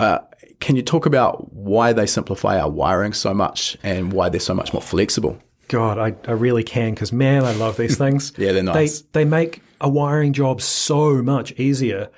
Uh, can you talk about why they simplify our wiring so much and why they're so much more flexible? God, I, I really can because man, I love these things. yeah, they're nice. They, they make a wiring job so much easier.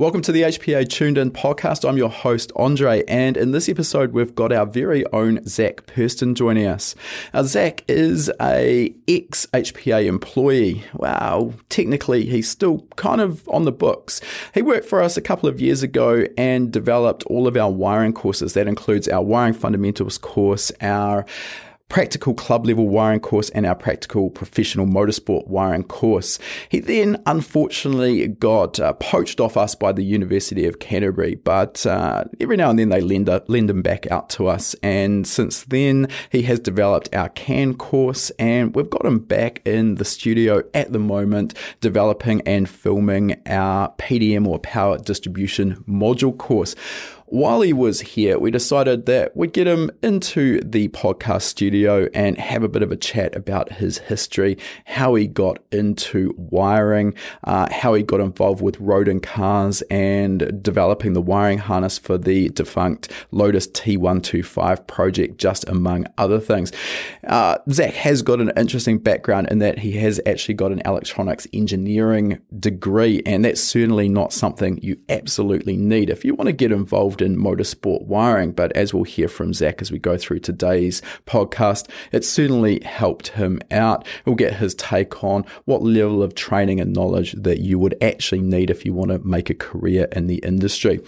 Welcome to the HPA Tuned In podcast. I'm your host, Andre, and in this episode, we've got our very own Zach Purston joining us. Now, Zach is a ex HPA employee. Wow, technically, he's still kind of on the books. He worked for us a couple of years ago and developed all of our wiring courses. That includes our wiring fundamentals course, our practical club level wiring course and our practical professional motorsport wiring course. He then unfortunately got uh, poached off us by the University of Canterbury, but uh, every now and then they lend, a, lend him back out to us. And since then, he has developed our CAN course, and we've got him back in the studio at the moment, developing and filming our PDM or power distribution module course while he was here, we decided that we'd get him into the podcast studio and have a bit of a chat about his history, how he got into wiring, uh, how he got involved with Rodin cars and developing the wiring harness for the defunct Lotus T125 project, just among other things. Uh, Zach has got an interesting background in that he has actually got an electronics engineering degree, and that's certainly not something you absolutely need if you want to get involved involved in motorsport wiring, but as we'll hear from Zach as we go through today's podcast, it certainly helped him out. We'll get his take on what level of training and knowledge that you would actually need if you want to make a career in the industry.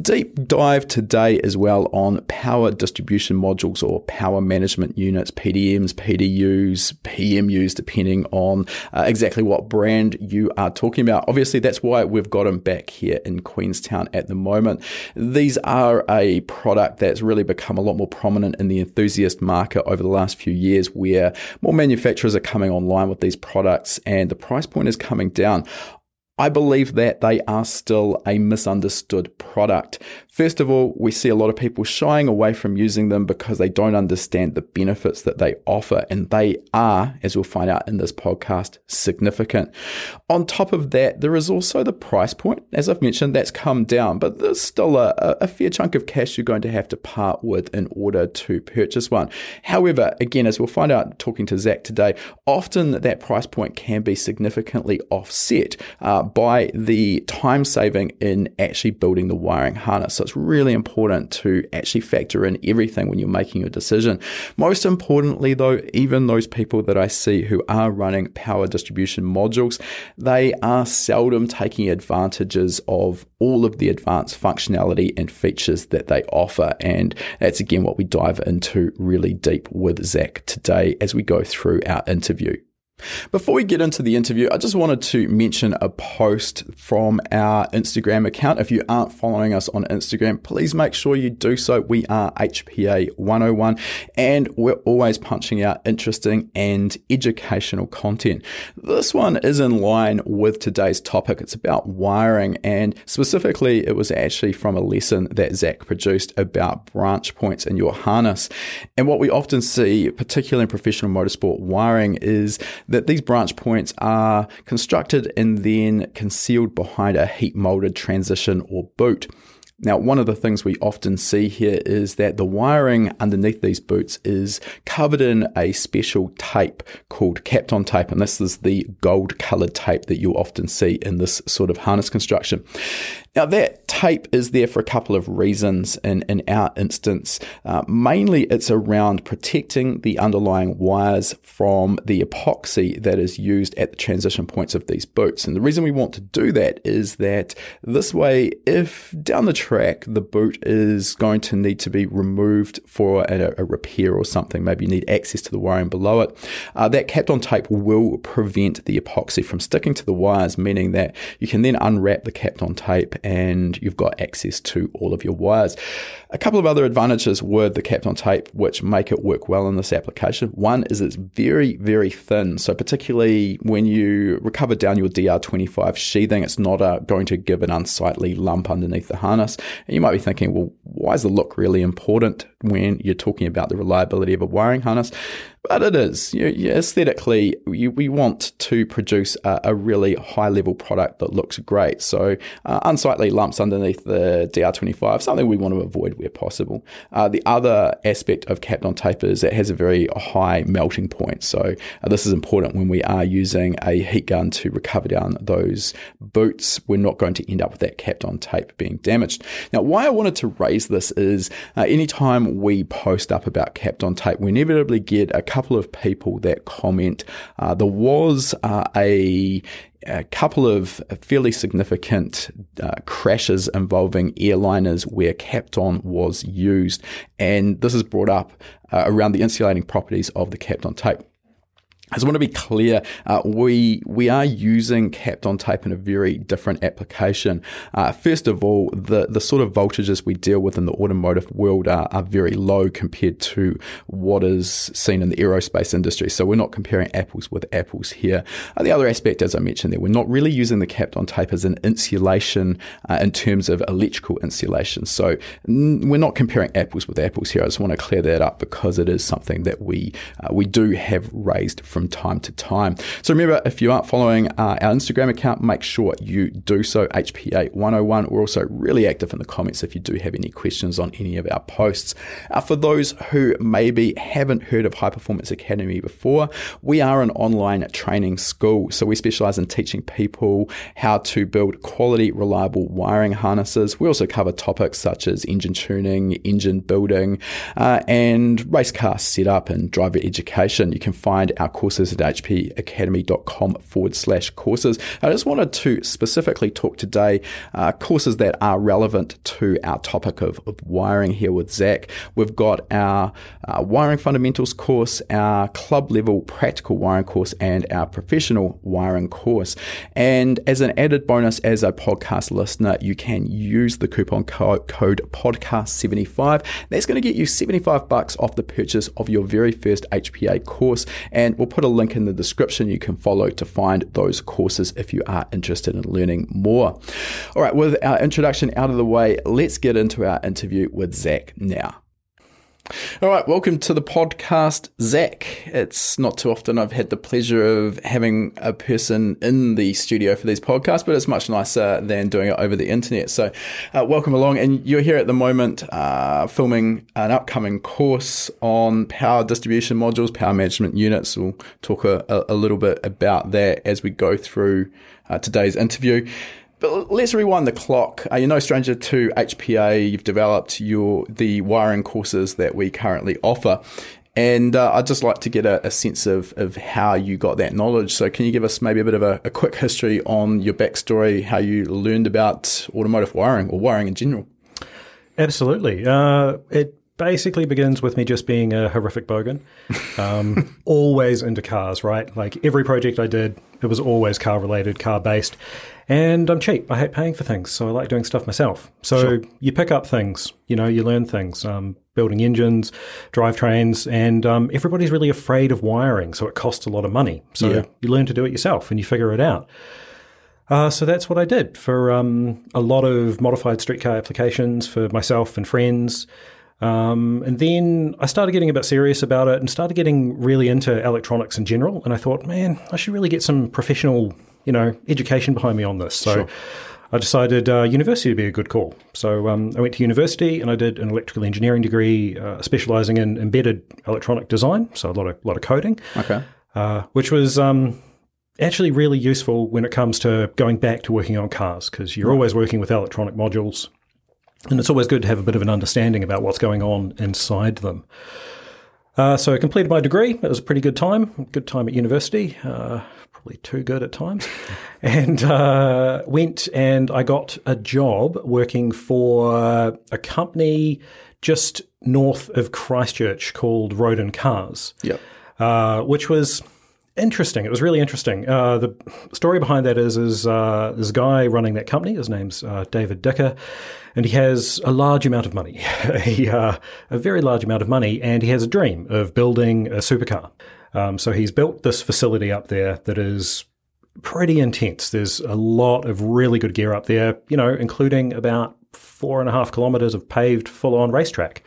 Deep dive today as well on power distribution modules or power management units, PDMs, PDUs, PMUs, depending on uh, exactly what brand you are talking about. Obviously, that's why we've got him back here in Queenstown at the moment. The these are a product that's really become a lot more prominent in the enthusiast market over the last few years, where more manufacturers are coming online with these products and the price point is coming down. I believe that they are still a misunderstood product. First of all, we see a lot of people shying away from using them because they don't understand the benefits that they offer, and they are, as we'll find out in this podcast, significant. On top of that, there is also the price point. As I've mentioned, that's come down, but there's still a, a fair chunk of cash you're going to have to part with in order to purchase one. However, again, as we'll find out talking to Zach today, often that price point can be significantly offset. Uh, by the time saving in actually building the wiring harness. So it's really important to actually factor in everything when you're making your decision. Most importantly, though, even those people that I see who are running power distribution modules, they are seldom taking advantages of all of the advanced functionality and features that they offer. And that's again what we dive into really deep with Zach today as we go through our interview. Before we get into the interview, I just wanted to mention a post from our Instagram account. If you aren't following us on Instagram, please make sure you do so. We are HPA 101 and we're always punching out interesting and educational content. This one is in line with today's topic. It's about wiring and specifically it was actually from a lesson that Zach produced about branch points in your harness. And what we often see, particularly in professional motorsport wiring, is that these branch points are constructed and then concealed behind a heat molded transition or boot. Now, one of the things we often see here is that the wiring underneath these boots is covered in a special tape called Kapton tape, and this is the gold colored tape that you'll often see in this sort of harness construction. Now, that tape is there for a couple of reasons in, in our instance. Uh, mainly, it's around protecting the underlying wires from the epoxy that is used at the transition points of these boots. And the reason we want to do that is that this way, if down the track the boot is going to need to be removed for a, a repair or something, maybe you need access to the wiring below it, uh, that Kapton tape will prevent the epoxy from sticking to the wires, meaning that you can then unwrap the Kapton tape and you've got access to all of your wires. A couple of other advantages with the Kapton tape which make it work well in this application. One is it's very, very thin. So particularly when you recover down your DR25 sheathing, it's not uh, going to give an unsightly lump underneath the harness. And you might be thinking, well, why is the look really important when you're talking about the reliability of a wiring harness? But it is. You, aesthetically, you, we want to produce a, a, really high level product that looks great. So, uh, unsightly lumps underneath the DR25, something we want to avoid where possible. Uh, the other aspect of Kapton tape is it has a very high melting point. So, uh, this is important when we are using a heat gun to recover down those boots. We're not going to end up with that Kapton tape being damaged. Now, why I wanted to raise this is uh, anytime we post up about Kapton tape, we inevitably get a couple of people that comment. Uh, there was uh, a a couple of fairly significant uh, crashes involving airliners where Kapton was used, and this is brought up uh, around the insulating properties of the Kapton tape. I just want to be clear. Uh, we we are using Kapton tape in a very different application. Uh, first of all, the the sort of voltages we deal with in the automotive world are, are very low compared to what is seen in the aerospace industry. So we're not comparing apples with apples here. Uh, the other aspect, as I mentioned there, we're not really using the Kapton tape as an insulation uh, in terms of electrical insulation. So n- we're not comparing apples with apples here. I just want to clear that up because it is something that we uh, we do have raised from from time to time. So remember, if you aren't following uh, our Instagram account, make sure you do so, HPA101. We're also really active in the comments if you do have any questions on any of our posts. Uh, for those who maybe haven't heard of High Performance Academy before, we are an online training school. So we specialize in teaching people how to build quality, reliable wiring harnesses. We also cover topics such as engine tuning, engine building, uh, and race car setup and driver education. You can find our course courses at hpacademy.com forward slash courses. I just wanted to specifically talk today uh, courses that are relevant to our topic of, of wiring here with Zach. We've got our uh, wiring fundamentals course, our club level practical wiring course, and our professional wiring course. And as an added bonus, as a podcast listener, you can use the coupon code, code podcast75. That's going to get you 75 bucks off the purchase of your very first HPA course. And we'll put a link in the description you can follow to find those courses if you are interested in learning more. All right, with our introduction out of the way, let's get into our interview with Zach now. All right, welcome to the podcast, Zach. It's not too often I've had the pleasure of having a person in the studio for these podcasts, but it's much nicer than doing it over the internet. So, uh, welcome along. And you're here at the moment uh, filming an upcoming course on power distribution modules, power management units. We'll talk a, a little bit about that as we go through uh, today's interview. But let's rewind the clock. Uh, you're no stranger to HPA. You've developed your the wiring courses that we currently offer. And uh, I'd just like to get a, a, sense of, of how you got that knowledge. So, can you give us maybe a bit of a, a quick history on your backstory, how you learned about automotive wiring or wiring in general? Absolutely. Uh, it basically begins with me just being a horrific bogan. Um, always into cars, right? Like every project I did, it was always car related, car based. And I'm cheap. I hate paying for things, so I like doing stuff myself. So sure. you pick up things, you know, you learn things, um, building engines, drivetrains, and um, everybody's really afraid of wiring, so it costs a lot of money. So yeah. you learn to do it yourself and you figure it out. Uh, so that's what I did for um, a lot of modified streetcar applications for myself and friends. Um, and then I started getting a bit serious about it and started getting really into electronics in general. And I thought, man, I should really get some professional you know, education behind me on this. So sure. I decided uh, university would be a good call. So um, I went to university and I did an electrical engineering degree, uh, specializing in embedded electronic design. So a lot of lot of coding. Okay. Uh, which was um, actually really useful when it comes to going back to working on cars because you're right. always working with electronic modules, and it's always good to have a bit of an understanding about what's going on inside them. Uh, so I completed my degree. It was a pretty good time. Good time at university. Uh, probably too good at times, and uh, went and I got a job working for a company just north of Christchurch called Rodin Cars. Yep. Uh, which was interesting. It was really interesting. Uh, the story behind that is, is uh, this guy running that company. His name's uh, David Dicker, and he has a large amount of money, a, uh, a very large amount of money, and he has a dream of building a supercar. Um, so he's built this facility up there that is pretty intense. There's a lot of really good gear up there, you know, including about four and a half kilometers of paved full on racetrack.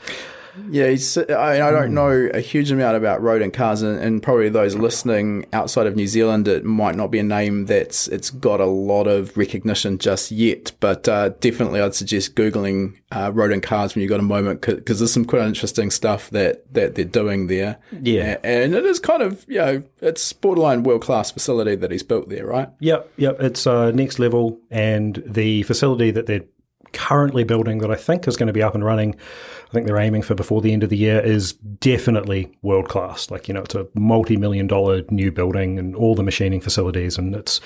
Yeah, he's, I, I don't know a huge amount about Rodin cars, and, and probably those listening outside of New Zealand, it might not be a name that's it's got a lot of recognition just yet. But uh, definitely, I'd suggest googling uh, Rodin cars when you have got a moment, because there's some quite interesting stuff that that they're doing there. Yeah. A- and it is kind of you know it's borderline world class facility that he's built there, right? Yep, yep. It's uh, next level, and the facility that they're currently building that I think is going to be up and running, I think they're aiming for before the end of the year, is definitely world class. Like you know, it's a multi-million dollar new building and all the machining facilities, and it's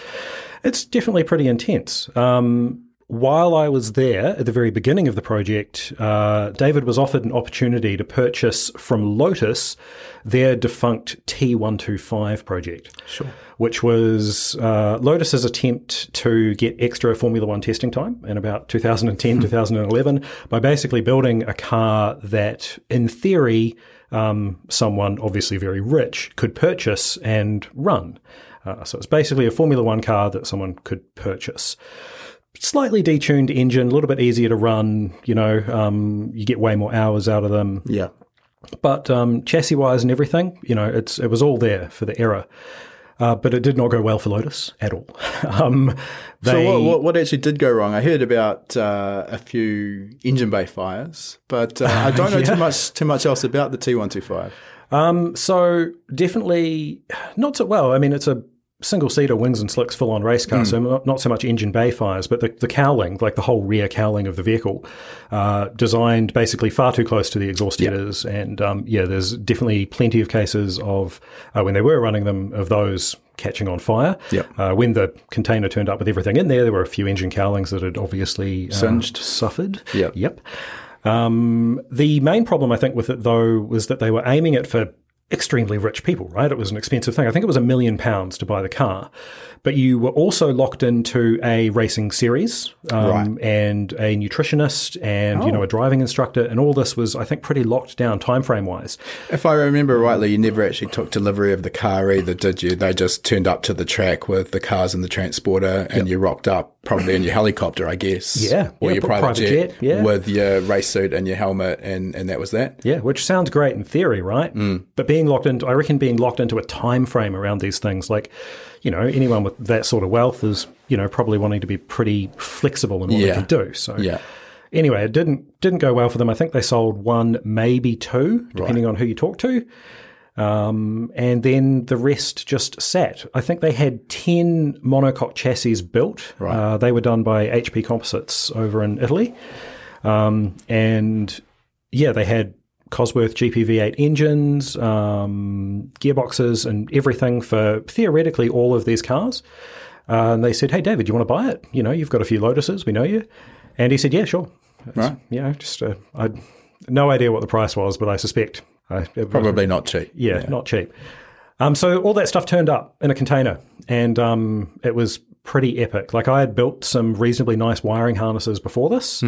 it's definitely pretty intense. Um, while I was there at the very beginning of the project, uh, David was offered an opportunity to purchase from Lotus their defunct T125 project. Sure. Which was uh, Lotus's attempt to get extra Formula One testing time in about 2010, 2011 by basically building a car that, in theory, um, someone obviously very rich could purchase and run. Uh, so it's basically a Formula One car that someone could purchase slightly detuned engine, a little bit easier to run. You know, um, you get way more hours out of them. Yeah. But um, chassis wise and everything, you know, it's it was all there for the era. Uh, but it did not go well for Lotus at all. um, So they, what, what, what actually did go wrong? I heard about uh, a few engine bay fires, but uh, I don't know Yeah. too much too much else about the T one two five. Um, so definitely not so well. I mean, it's a single seater wings and slicks full on race car, so not, not so much engine bay fires, but the, the cowling, like the whole rear cowling of the vehicle, uh, designed basically far too close to the exhaust headers. And um, yeah, there's definitely plenty of cases of uh, when they were running them of those catching on fire. Yep. Uh, when the container turned up with everything in there, there were a few engine cowlings that had obviously uh, Singed. suffered. Yep. Yep. Um, the main problem, I think, with it though was that they were aiming it for extremely rich people, right? It was an expensive thing. I think it was a million pounds to buy the car, but you were also locked into a racing series um, Right. and a nutritionist and you know a driving instructor, and all this was, I think, pretty locked down time frame wise. If I remember rightly, you never actually took delivery of the car either, did you? They just turned up to the track with the cars and the transporter, and you rocked up probably in your helicopter, I guess. Yeah, or yeah, your private, private jet, jet, yeah. with your race suit and your helmet, and and that was that. Yeah, which sounds great in theory, right? Mm. But being locked into, I reckon, being locked into a time frame around these things, like, you know, anyone with that sort of wealth is, you know, probably wanting to be pretty flexible in what Yeah. they can do. So, Yeah. Anyway, it didn't didn't go well for them. I think they sold one, maybe two, depending on who you talk to. Um, and then the rest just sat. I think they had 10 monocoque chassis built. Right. Uh, they were done by HP Composites over in Italy. Um, and yeah, they had Cosworth GPV8 engines, um, gearboxes, and everything for theoretically all of these cars. Uh, and they said, "Hey, David, you want to buy it? You know, you've got a few Lotuses, we know you." And he said, "Yeah, sure." It's, Right. You know, just uh, I no idea what the price was, but I suspect I, it was- Probably not cheap. yeah, not cheap. Um, so all that stuff turned up in a container, and um, it was pretty epic. Like I had built some reasonably nice wiring harnesses before this,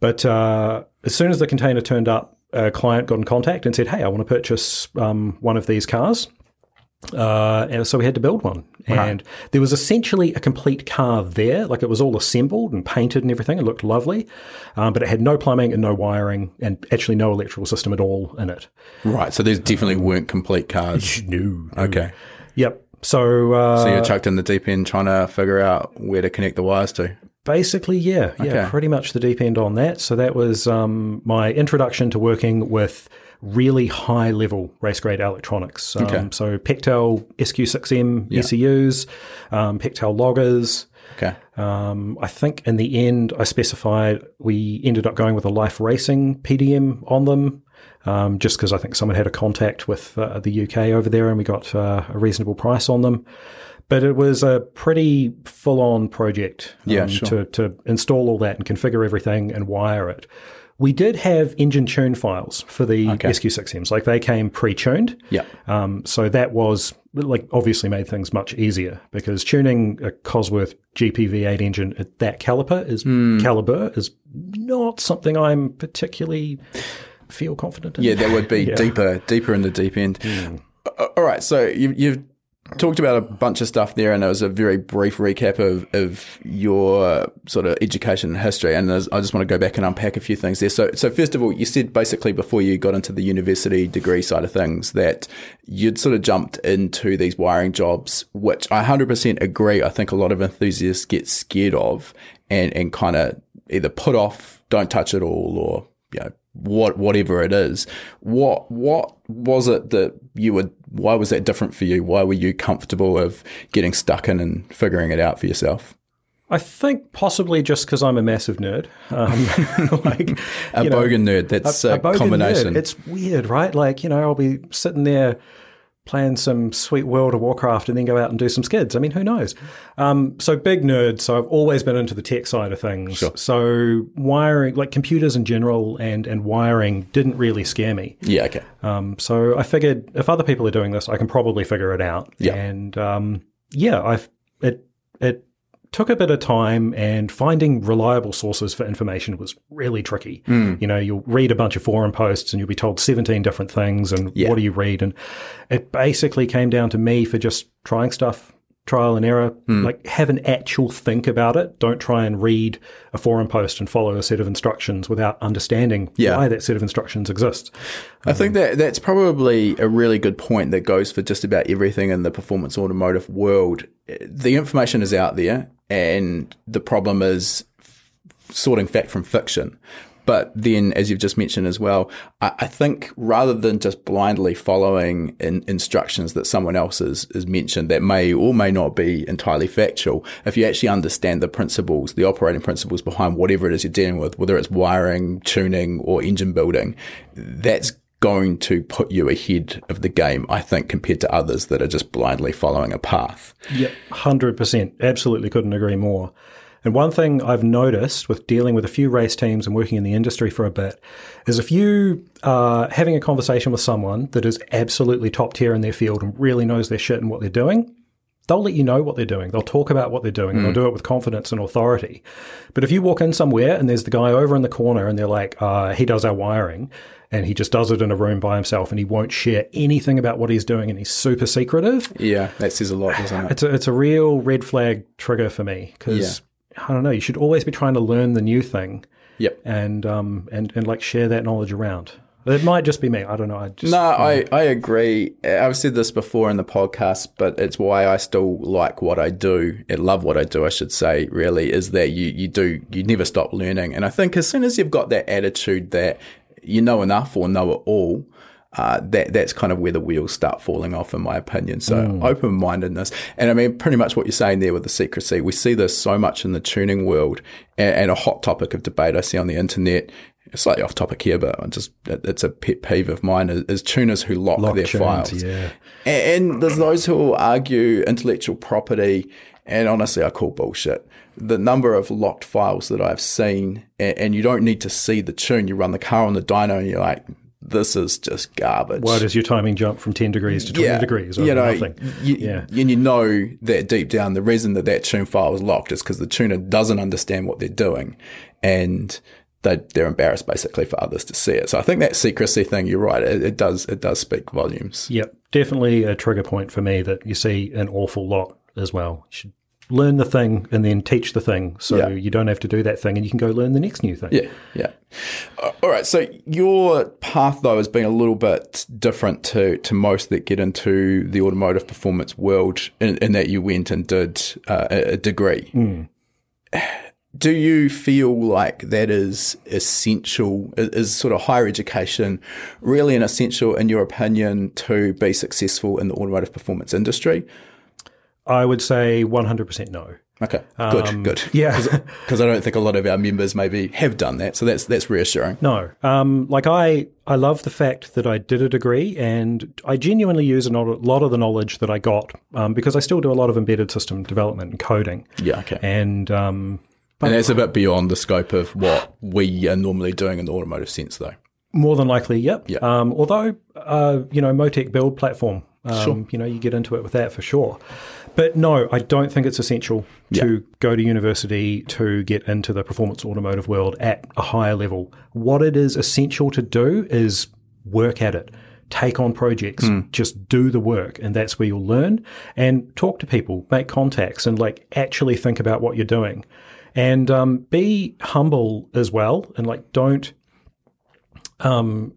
but uh, as soon as the container turned up, a client got in contact and said, "Hey, I want to purchase um, one of these cars." Uh, and so we had to build one, and there was essentially a complete car there. Like it was all assembled and painted and everything. It looked lovely, um, but it had no plumbing and no wiring, and actually no electrical system at all in it. Right. So these definitely weren't complete cars. No. Okay. Yep. So, uh, So you're chucked in the deep end trying to figure out where to connect the wires to. Basically, yeah, yeah, Okay. pretty much the deep end on that. So that was um, my introduction to working with really high level race grade electronics. Um, Okay. So Pectel SQ6M ECUs, um, Pectel loggers. Okay. Um, I think in the end, I specified we ended up going with a Life Racing PDM on them, um, just because I think someone had a contact with uh, the UK over there, and we got uh, a reasonable price on them. But it was a pretty full-on project um, Yeah, sure. to to install all that and configure everything and wire it. We did have engine tune files for the SQ6Ms, like they came pre-tuned. Yeah. Um, so that was like obviously made things much easier because tuning a Cosworth GPV8 engine at that caliper is Hmm. caliber is not something I'm particularly feel confident in. Yeah, that would be deeper, deeper in the deep end. A- All right, so you, you've talked about a bunch of stuff there, and it was a very brief recap of, of your sort of education and history. And I just want to go back and unpack a few things there. So, so first of all, you said basically before you got into the university degree side of things that you'd sort of jumped into these wiring jobs, which I 100% agree. I think a lot of enthusiasts get scared of and, and kind of either put off, don't touch it all, or you know, what whatever it is. What what was it that you would? Why was that different for you? Why were you comfortable of getting stuck in and figuring it out for yourself? I think possibly just because I'm a massive nerd, um, like a bogan know, nerd. That's a, a, a combination. Nerd. It's weird, right? Like you know, I'll be sitting there plan some sweet World of Warcraft and then go out and do some skids. I mean, who knows? Um, so big nerd. So I've always been into the tech side of things. Sure. So wiring, like computers in general, and and wiring didn't really scare me. Yeah. Okay. Um, so I figured if other people are doing this, I can probably figure it out. Yeah. And um, yeah, I've it it took a bit of time and finding reliable sources for information was really tricky. Mm. You know, you'll read a bunch of forum posts and you'll be told 17 different things and yeah. what do you read? And it basically came down to me for just trying stuff, trial and error, mm. like have an actual think about it. Don't try and read a forum post and follow a set of instructions without understanding yeah. why that set of instructions exists. I um, think that that's probably a really good point that goes for just about everything in the performance automotive world. The information is out there and the problem is sorting fact from fiction. But then, as you've just mentioned as well, I, I think rather than just blindly following in instructions that someone else has, mentioned that may or may not be entirely factual, if you actually understand the principles, the operating principles behind whatever it is you're dealing with, whether it's wiring, tuning, or engine building, that's going to put you ahead of the game, I think, compared to others that are just blindly following a path. Yep, 100%. Absolutely couldn't agree more. And one thing I've noticed with dealing with a few race teams and working in the industry for a bit is if you are having a conversation with someone that is absolutely top tier in their field and really knows their shit and what they're doing, they'll let you know what they're doing. They'll talk about what they're doing and they'll do it with confidence and authority. But if you walk in somewhere and there's the guy over in the corner and they're like, uh, he does our wiring and he just does it in a room by himself and he won't share anything about what he's doing and he's super secretive. Yeah, that says a lot, doesn't it? It's a, it's a real red flag trigger for me because. I don't know, you should always be trying to learn the new thing. Yep. And, um, and, and like share that knowledge around. It might just be me. I don't know. I just, no, I, I agree. I've said this before in the podcast, but it's why I still like what I do. I love what I do, I should say, really, is that you, you do, you never stop learning. And I think as soon as you've got that attitude that you know enough or know it all, uh, that that's kind of where the wheels start falling off, in my opinion. So mm. open mindedness, and I mean, pretty much what you're saying there with the secrecy. We see this so much in the tuning world, and, and a hot topic of debate I see on the internet. Slightly off topic here, but I'm just it's a pet peeve of mine is, is tuners who lock, lock their tunes, files. Yeah. And, and there's those who argue intellectual property, and honestly, I call bullshit the number of locked files that I've seen, and, and, you don't need to see the tune. You run the car on the dyno, and you're like, this is just garbage. Why does your timing jump from 10 degrees to 20 yeah, degrees? You know, you, yeah. and you know that deep down, the reason that that tune file is locked is because the tuner doesn't understand what they're doing. And they, they're embarrassed basically for others to see it. So I think that secrecy thing, you're right, it, it does it does speak volumes. Yep, definitely a trigger point for me that you see an awful lot as well. You should learn the thing and then teach the thing. So yeah. you don't have to do that thing and you can go learn the next new thing. Yeah, yeah. Uh, all right. So your path, though, has been a little bit different to, to most that get into the automotive performance world in, in that you went and did uh, a degree. Mm. Do you feel like that is essential? Is sort of higher education really an essential, in your opinion, to be successful in the automotive performance industry? I would say 100% no. Okay, good, um, good. Yeah, because I don't think a lot of our members maybe have done that, so that's that's reassuring. No, um, like I, I love the fact that I did a degree, and I genuinely use a lot of the knowledge that I got um, because I still do a lot of embedded system development and coding. Yeah, okay, and um, and that's a bit beyond the scope of what we are normally doing in the automotive sense, though. More than likely, yep. yep. Um, although, uh, you know, Motec build platform, um, sure. you know, you get into it with that for sure. But no, I don't think it's essential to yeah. go to university to get into the performance automotive world at a higher level. What it is essential to do is work at it. take on projects, just do the work, and that's where you'll learn. And talk to people, make contacts, and like actually think about what you're doing, and um, be humble as well, and like don't um,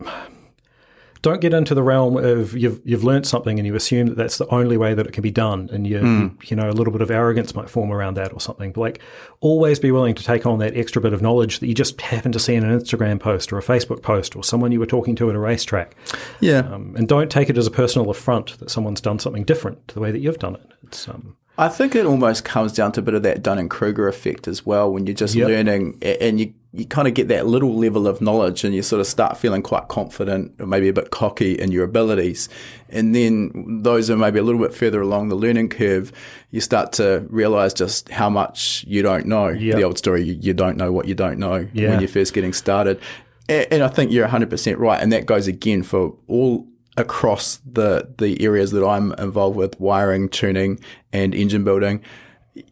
don't get into the realm of you've you've learnt something and you assume that that's the only way that it can be done, and you you, you know a little bit of arrogance might form around that or something. But like always be willing to take on that extra bit of knowledge that you just happen to see in an Instagram post or a Facebook post or someone you were talking to at a racetrack. Yeah. Um, and don't take it as a personal affront that someone's done something different to the way that you've done it. It's um, I think it almost comes down to a bit of that Dunning Kruger effect as well, when you're just Yep. learning and you, you kind of get that little level of knowledge and you sort of start feeling quite confident or maybe a bit cocky in your abilities. And then those are maybe a little bit further along the learning curve, you start to realize just how much you don't know. Yep. The old story, you, you don't know what you don't know Yeah. when you're first getting started. And, and I think you're 100% right. And that goes again for all across the the areas that I'm involved with wiring, tuning, and engine building.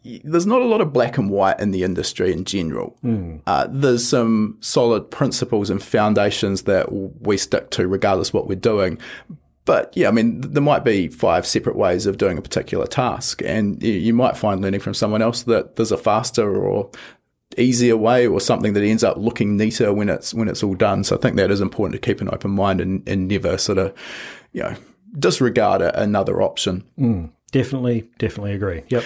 There's not a lot of black and white in the industry in general. Uh, there's some solid principles and foundations that we stick to regardless what we're doing. But yeah, I mean, there might be five separate ways of doing a particular task, and you, you might find learning from someone else that there's a faster or easier way or something that ends up looking neater when it's when it's all done. So I think that is important to keep an open mind and, and never sort of, you know, disregard a, another option. Mm, definitely, definitely agree. Yep.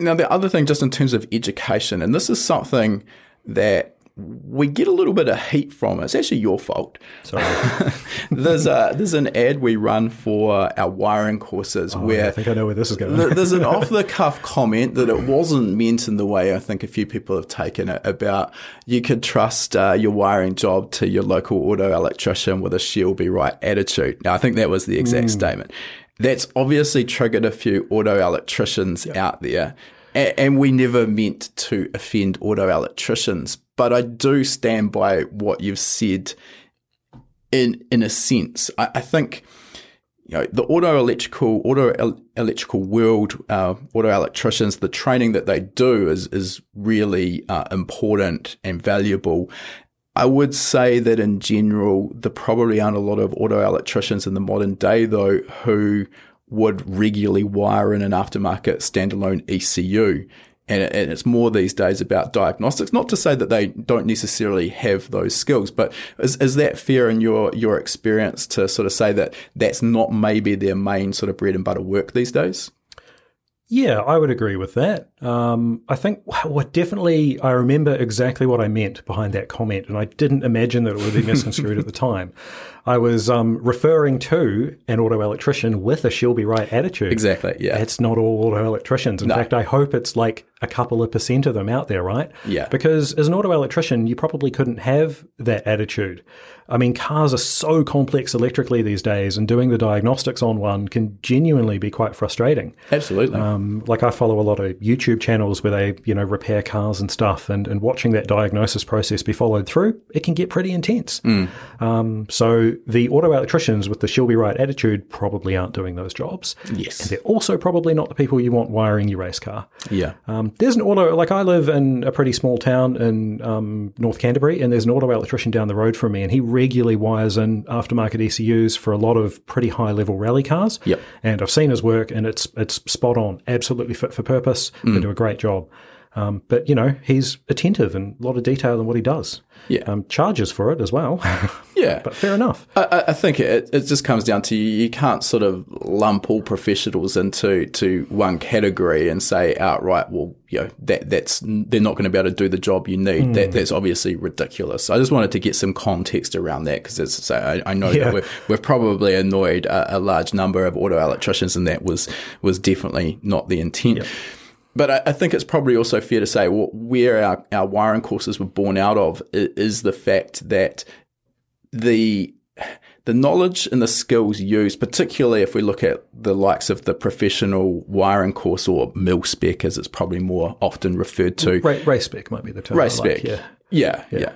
Now the other thing, just in terms of education, and this is something that we get a little bit of heat from. It. It's actually your fault. Sorry. There's a there's an ad we run for our wiring courses I where think I know where this is going. There's an off the cuff comment that it wasn't meant in the way I think a few people have taken it about you could trust uh, your wiring job to your local auto electrician with a she'll be right attitude. Now, I think that was the exact statement. That's obviously triggered a few auto electricians out there. And we never meant to offend auto electricians, but I do stand by what you've said in in a sense. I, I think you know, the auto electrical auto el- electrical world, uh, auto electricians, the training that they do is is really uh, important and valuable. I would say that in general, there probably aren't a lot of auto electricians in the modern day, though, who would regularly wire in an aftermarket standalone ECU. And, and it's more these days about diagnostics. Not to say that they don't necessarily have those skills, but is, is that fair in your, your experience to sort of say that that's not maybe their main sort of bread and butter work these days? Yeah, I would agree with that. Um, I think what definitely I remember exactly what I meant behind that comment, and I didn't imagine that it would be misconstrued at the time. I was um, referring to an auto electrician with a she'll be right attitude. Exactly. Yeah. It's not all auto electricians. In fact, I hope it's like a couple of percent of them out there, right? Yeah. Because as an auto electrician, you probably couldn't have that attitude. I mean, cars are so complex electrically these days, and doing the diagnostics on one can genuinely be quite frustrating. Absolutely. Um, like I follow a lot of YouTube channels where they, you know, repair cars and stuff, and, and watching that diagnosis process be followed through, it can get pretty intense. Um, so the auto electricians with the she'll be right attitude probably aren't doing those jobs. Yes. And they're also probably not the people you want wiring your race car. yeah. Um, there's an auto, like I live in a pretty small town in um, North Canterbury, and there's an auto electrician down the road from me, and he regularly wires in aftermarket ECUs for a lot of pretty high level rally cars. Yep. And I've seen his work, and it's it's spot on, absolutely fit for purpose. They do a great job. Um, but you know, he's attentive and a lot of detail in what he does. Yeah. Um, charges for it as well, Yeah. but fair enough. I- I, think it, it just comes down to you, you can't sort of lump all professionals into to one category and say outright, well, you know, that that's they're not going to be able to do the job you need. That that's obviously ridiculous. I just wanted to get some context around that because as I say, I, I know Yeah. that we've, we've probably annoyed a, a large number of auto electricians, and that was was definitely not the intent. But I, I think it's probably also fair to say well, where our, our wiring courses were born out of i- is the fact that the the knowledge and the skills used, particularly if we look at the likes of the professional wiring course or mil spec, as it's probably more often referred to, Ra- race spec might be the term. Race like, spec, yeah. yeah, yeah,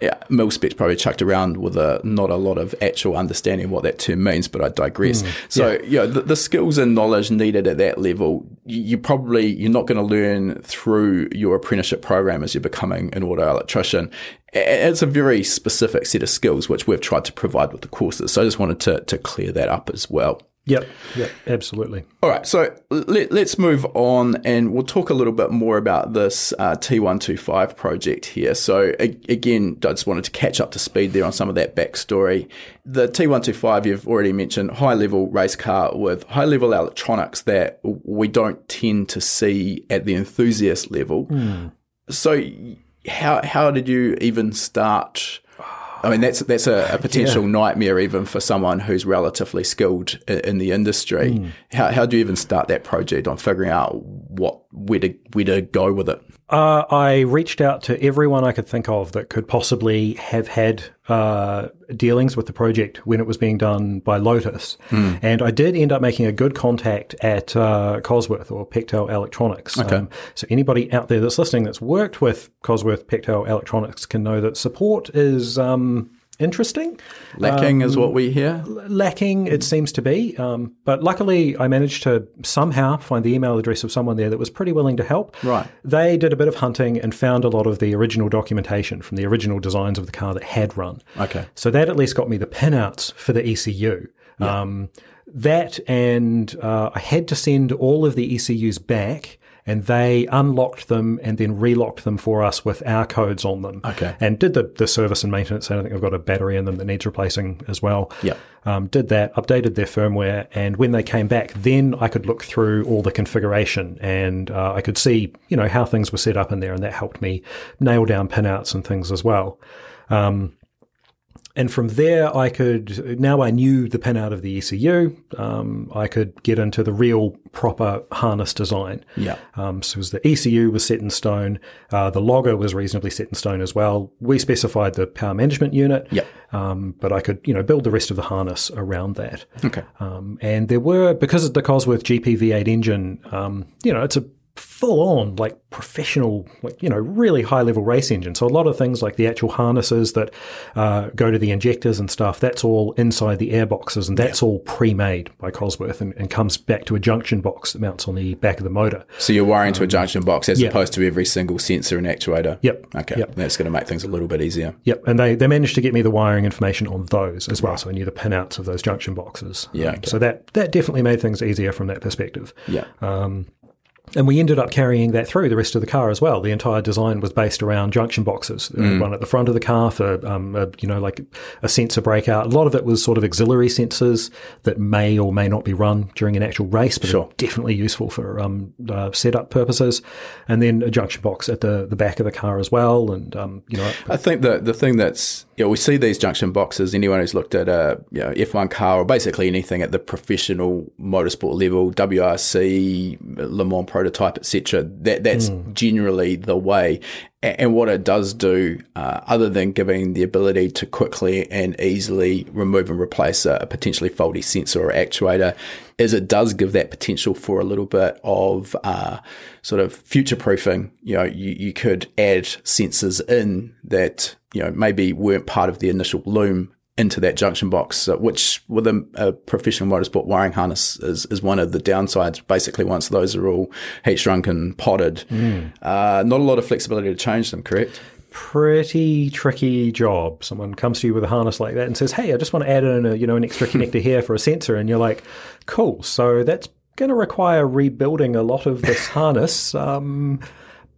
yeah. Mil spec's probably chucked around with a not a lot of actual understanding of what that term means, but I digress. Mm, so, you know, the, the skills and knowledge needed at that level, you, you probably you're not going to learn through your apprenticeship program as you're becoming an auto electrician. it's a very specific set of skills which we've tried to provide with the courses. So I just wanted to, to clear that up as well. Yep, yep, absolutely. All right, so let, us move on and we'll talk a little bit more about this uh, T125 project here. So, again, I just wanted to catch up to speed there on some of that backstory. The T125, you've already mentioned, high level race car with high level electronics that we don't tend to see at the enthusiast level. Mm. So, how, how did you even start? I mean, that's that's a, a potential yeah. nightmare even for someone who's relatively skilled in, in the industry. Mm. How, how do you even start that project on figuring out what where to where to go with it? Uh, I reached out to everyone I could think of that could possibly have had uh, dealings with the project when it was being done by Lotus, mm. and I did end up making a good contact at uh, Cosworth or Pectel Electronics. Okay. Um, so anybody out there that's listening that's worked with Cosworth Pectel Electronics can know that support is. Um, interesting. Lacking um, is what we hear. Lacking, it seems to be. Um, but luckily, I managed to somehow find the email address of someone there that was pretty willing to help. Right. They did a bit of hunting and found a lot of the original documentation from the original designs of the car that had run. Okay. So that at least got me the pinouts for the ECU. Yeah. Um, that and uh, I had to send all of the ECUs back and they unlocked them and then relocked them for us with our codes on them. Okay. And did the, the service and maintenance. I think I've got a battery in them that needs replacing as well. Yeah. Um, did that, updated their firmware, and when they came back, then I could look through all the configuration and uh, I could see, you know, how things were set up in there, and that helped me nail down pinouts and things as well. Um, and from there, I could, now I knew the pinout of the ECU, um, I could get into the real proper harness design. Yeah. Um, so was the ECU was set in stone. Uh, the logger was reasonably set in stone as well. We specified the power management unit. Yeah. Um, but I could, you know, build the rest of the harness around that. Okay. Um, and there were, because of the Cosworth GP-V8 engine, um, you know, it's a full on like professional like you know really high level race engine. So a lot of things like the actual harnesses that uh, go to the injectors and stuff that's all inside the air boxes and that's yeah. all pre-made by Cosworth and, and, comes back to a junction box that mounts on the back of the motor. So you're wiring um, to a junction box as opposed to every single sensor and actuator? Yep. Okay. Yep. that's going to make things a little bit easier. Yep. And they, they managed to get me the wiring information on those as well. Right. so I knew the pinouts of those junction boxes. Yeah um, okay. so that that definitely made things easier from that perspective. Yeah. Um, and we ended up carrying that through the rest of the car as well. The entire design was based around junction boxes, mm. one at the front of the car for, um, a, you know, like a sensor breakout. A lot of it was sort of auxiliary sensors that may or may not be run during an actual race, but sure. definitely useful for um, uh, setup purposes. And then a junction box at the, the back of the car as well. And, um, you know, I think the, the thing that's, you know, we see these junction boxes. Anyone who's looked at a you know, F1 car or basically anything at the professional motorsport level, WRC, Le Mans prototype, etc. That that's mm. generally the way. And what it does do, uh, other than giving the ability to quickly and easily remove and replace a, a potentially faulty sensor or actuator, is it does give that potential for a little bit of uh, sort of future proofing. You know, you, you could add sensors in that you know maybe weren't part of the initial loom into that junction box, which with a, a, professional motorsport wiring harness is, is one of the downsides. Basically, once those are all heat shrunk and potted, mm. uh, not a lot of flexibility to change them, correct? Pretty tricky job. Someone comes to you with a harness like that and says, "Hey, I just want to add in a you know an extra connector here for a sensor," and you're like, "Cool." So that's going to require rebuilding a lot of this harness. Um,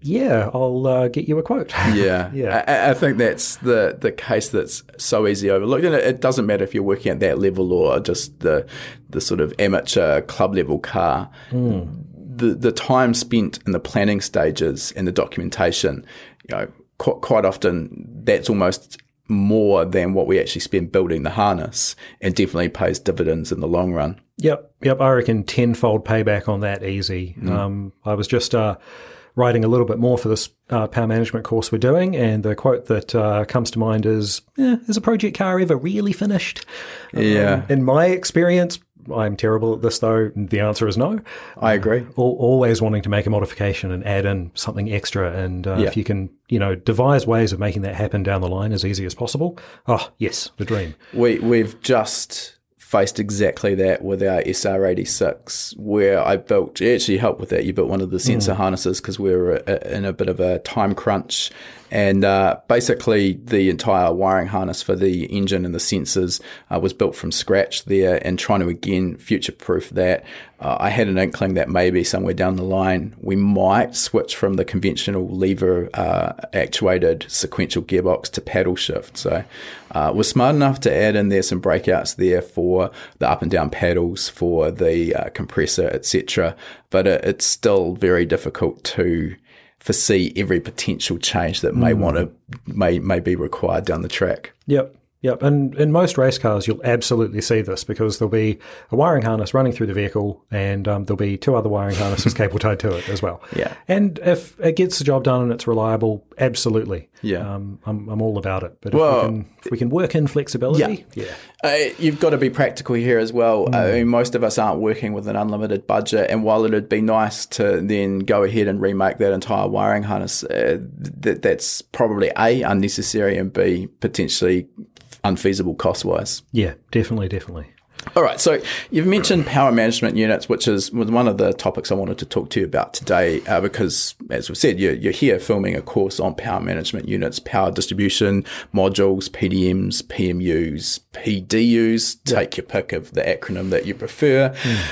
yeah, I'll uh, get you a quote. yeah, yeah. I, I, think that's the the case that's so easy overlooked, and it, it, doesn't matter if you're working at that level or just the the sort of amateur club level car. Mm. The the time spent in the planning stages and the documentation, you know, quite, quite often that's almost more than what we actually spend building the harness, and definitely pays dividends in the long run. Yep, yep. I reckon tenfold payback on that easy. Mm. Um, I was just. Uh, writing a little bit more for this uh, power management course we're doing. And the quote that uh, comes to mind is eh, Is a project car ever really finished? Yeah. Um, in my experience, I'm terrible at this though. The answer is no. I agree. Uh, always wanting to make a modification and add in something extra. And uh, yeah. if you can, you know, devise ways of making that happen down the line as easy as possible, oh, yes, the dream. We, we've just faced exactly that with our SR86, where I built, actually helped with that. You built one of the sensor mm. harnesses because we were in a bit of a time crunch and uh, basically the entire wiring harness for the engine and the sensors uh, was built from scratch there, and trying to again future proof that. Uh, I had an inkling that maybe somewhere down the line we might switch from the conventional lever uh, actuated sequential gearbox to paddle shift. So, uh, we're smart enough to add in there some breakouts there for the up and down paddles, for the uh, compressor, etc. But it, it's still very difficult to foresee every potential change that may mm. want to may may be required down the track. Yep. Yep, and in most race cars, you'll absolutely see this because there'll be a wiring harness running through the vehicle, and um, there'll be two other wiring harnesses cable tied to it as well. Yeah, and if it gets the job done and it's reliable, absolutely. Yeah, um, I'm, I'm all about it. But if, well, we can, if we can work in flexibility, yeah, yeah. Uh, you've got to be practical here as well. Mm. I mean, most of us aren't working with an unlimited budget, and while it'd be nice to then go ahead and remake that entire wiring harness, uh, that that's probably a unnecessary and b potentially unfeasible cost wise. Yeah, definitely, definitely. All right, so you've mentioned power management units, which is one of the topics I wanted to talk to you about today, uh, because as we've said, you're, you're, here filming a course on power management units, power distribution modules, PDMs, PMUs, PDUs. Take your pick of the acronym that you prefer. Mm.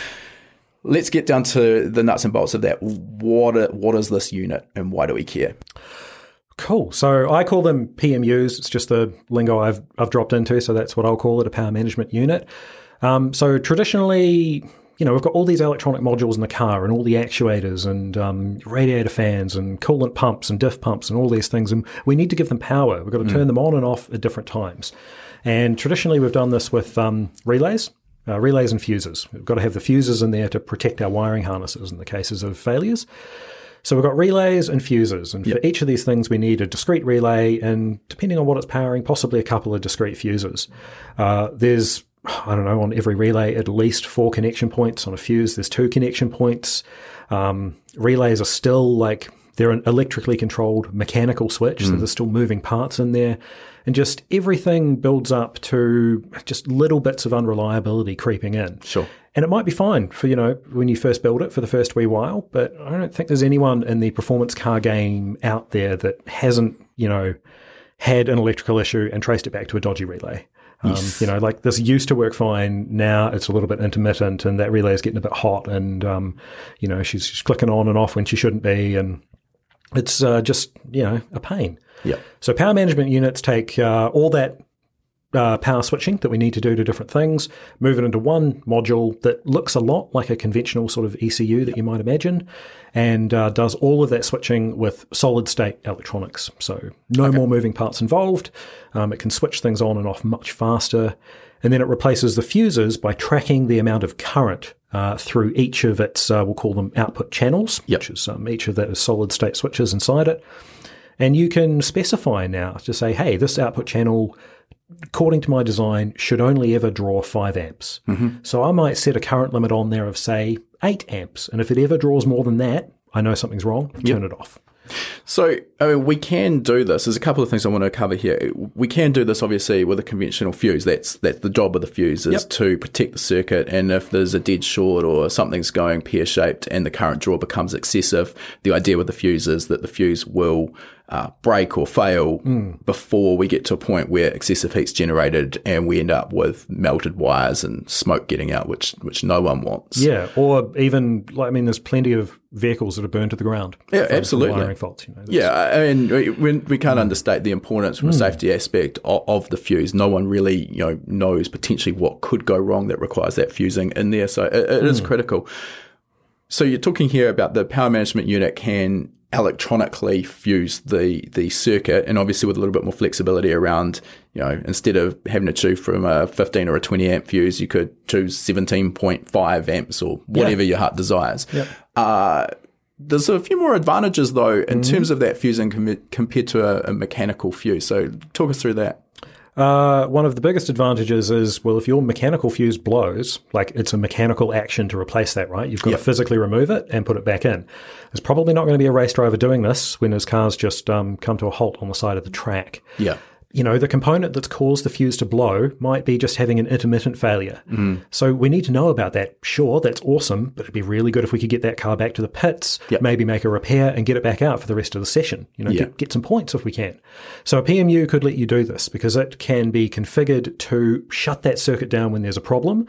Let's get down to the nuts and bolts of that. What what is this unit, and why do we care? Cool. So I call them PMUs. It's just the lingo I've I've dropped into, so that's what I'll call it, a power management unit. Um, so traditionally, you know, we've got all these electronic modules in the car and all the actuators and um, radiator fans and coolant pumps and diff pumps and all these things, and we need to give them power. We've got to mm. turn them on and off at different times. And traditionally, we've done this with um, relays. Uh, relays and fuses. We've got to have the fuses in there to protect our wiring harnesses in the cases of failures. So we've got relays and fuses, and yep. for each of these things, we need a discrete relay, and depending on what it's powering, possibly a couple of discrete fuses. Uh, there's I don't know, on every relay, at least four connection points. On a fuse, there's two connection points. Um, relays are still like they're an electrically controlled mechanical switch, mm. so there's still moving parts in there. And just everything builds up to just little bits of unreliability creeping in. Sure. And it might be fine for, you know, when you first build it for the first wee while, but I don't think there's anyone in the performance car game out there that hasn't, you know, had an electrical issue and traced it back to a dodgy relay. Um, yes. You know, like this used to work fine. Now it's a little bit intermittent, and that relay is getting a bit hot, and um, you know she's, she's, clicking on and off when she shouldn't be, and it's uh, just you know a pain. Yeah. So power management units take uh, all that uh, power switching that we need to do to different things, move it into one module that looks a lot like a conventional sort of ECU that you might imagine, and uh, does all of that switching with solid state electronics. So no okay. more moving parts involved. Um, it can switch things on and off much faster. And then it replaces the fuses by tracking the amount of current uh, through each of its, uh, we'll call them output channels, yep. which is um, each of those solid state switches inside it. And you can specify now to say, hey, this output channel according to my design, should only ever draw 5 amps. Mm-hmm. So I might set a current limit on there of, say, 8 amps. And if it ever draws more than that, I know something's wrong, yep. turn it off. So, I mean, we can do this. There's a couple of things I want to cover here. We can do this, obviously, with a conventional fuse. That's that's the job of the fuse is yep. to protect the circuit. And if there's a dead short or something's going pear shaped and the current draw becomes excessive, the idea with the fuse is that the fuse will uh, break or fail mm. before we get to a point where excessive heat's generated and we end up with melted wires and smoke getting out, which which no one wants. Yeah, or even like I mean, there's plenty of vehicles that are burned to the ground. Yeah, absolutely. Wiring faults. You know, yeah, I mean, we, we can't mm. understate the importance from mm. a safety aspect of, of, the fuse. No one really you know knows potentially what could go wrong that requires that fusing in there. So it, it is mm. critical. So you're talking here about the power management unit can electronically fuse the the circuit and obviously with a little bit more flexibility around you know instead of having to choose from a 15 or a 20 amp fuse you could choose 17.5 amps or whatever yeah. your heart desires yeah. uh, there's a few more advantages though in mm-hmm. terms of that fusing com- compared to a, a mechanical fuse so talk us through that uh, one of the biggest advantages is well, if your mechanical fuse blows, like it's a mechanical action to replace that, right? You've got yep. to physically remove it and put it back in. There's probably not going to be a race driver doing this when his car's just um, come to a halt on the side of the track. Yeah. You know, the component that's caused the fuse to blow might be just having an intermittent failure. Mm. So we need to know about that. Sure, that's awesome, but it'd be really good if we could get that car back to the pits, Yep. maybe make a repair and get it back out for the rest of the session. You know, Yeah. get, get some points if we can. So a PMU could let you do this because it can be configured to shut that circuit down when there's a problem,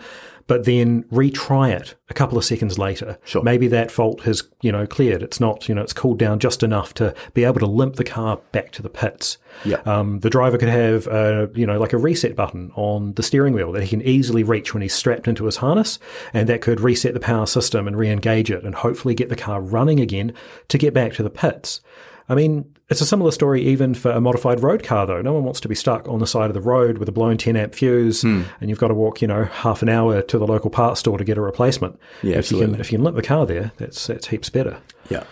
but then retry it a couple of seconds later. Sure. Maybe that fault has, you know, cleared. It's not, you know, it's cooled down just enough to be able to limp the car back to the pits. Yeah. Um, the driver could have, a, you know, like a reset button on the steering wheel that he can easily reach when he's strapped into his harness, and that could reset the power system and re-engage it, and hopefully get the car running again to get back to the pits. I mean, it's a similar story even for a modified road car, though. No one wants to be stuck on the side of the road with a blown 10 amp fuse, Hmm. and you've got to walk, you know, half an hour to the local parts store to get a replacement. Yeah, if you can, if you can limp the car there, that's that's heaps better. Yeah.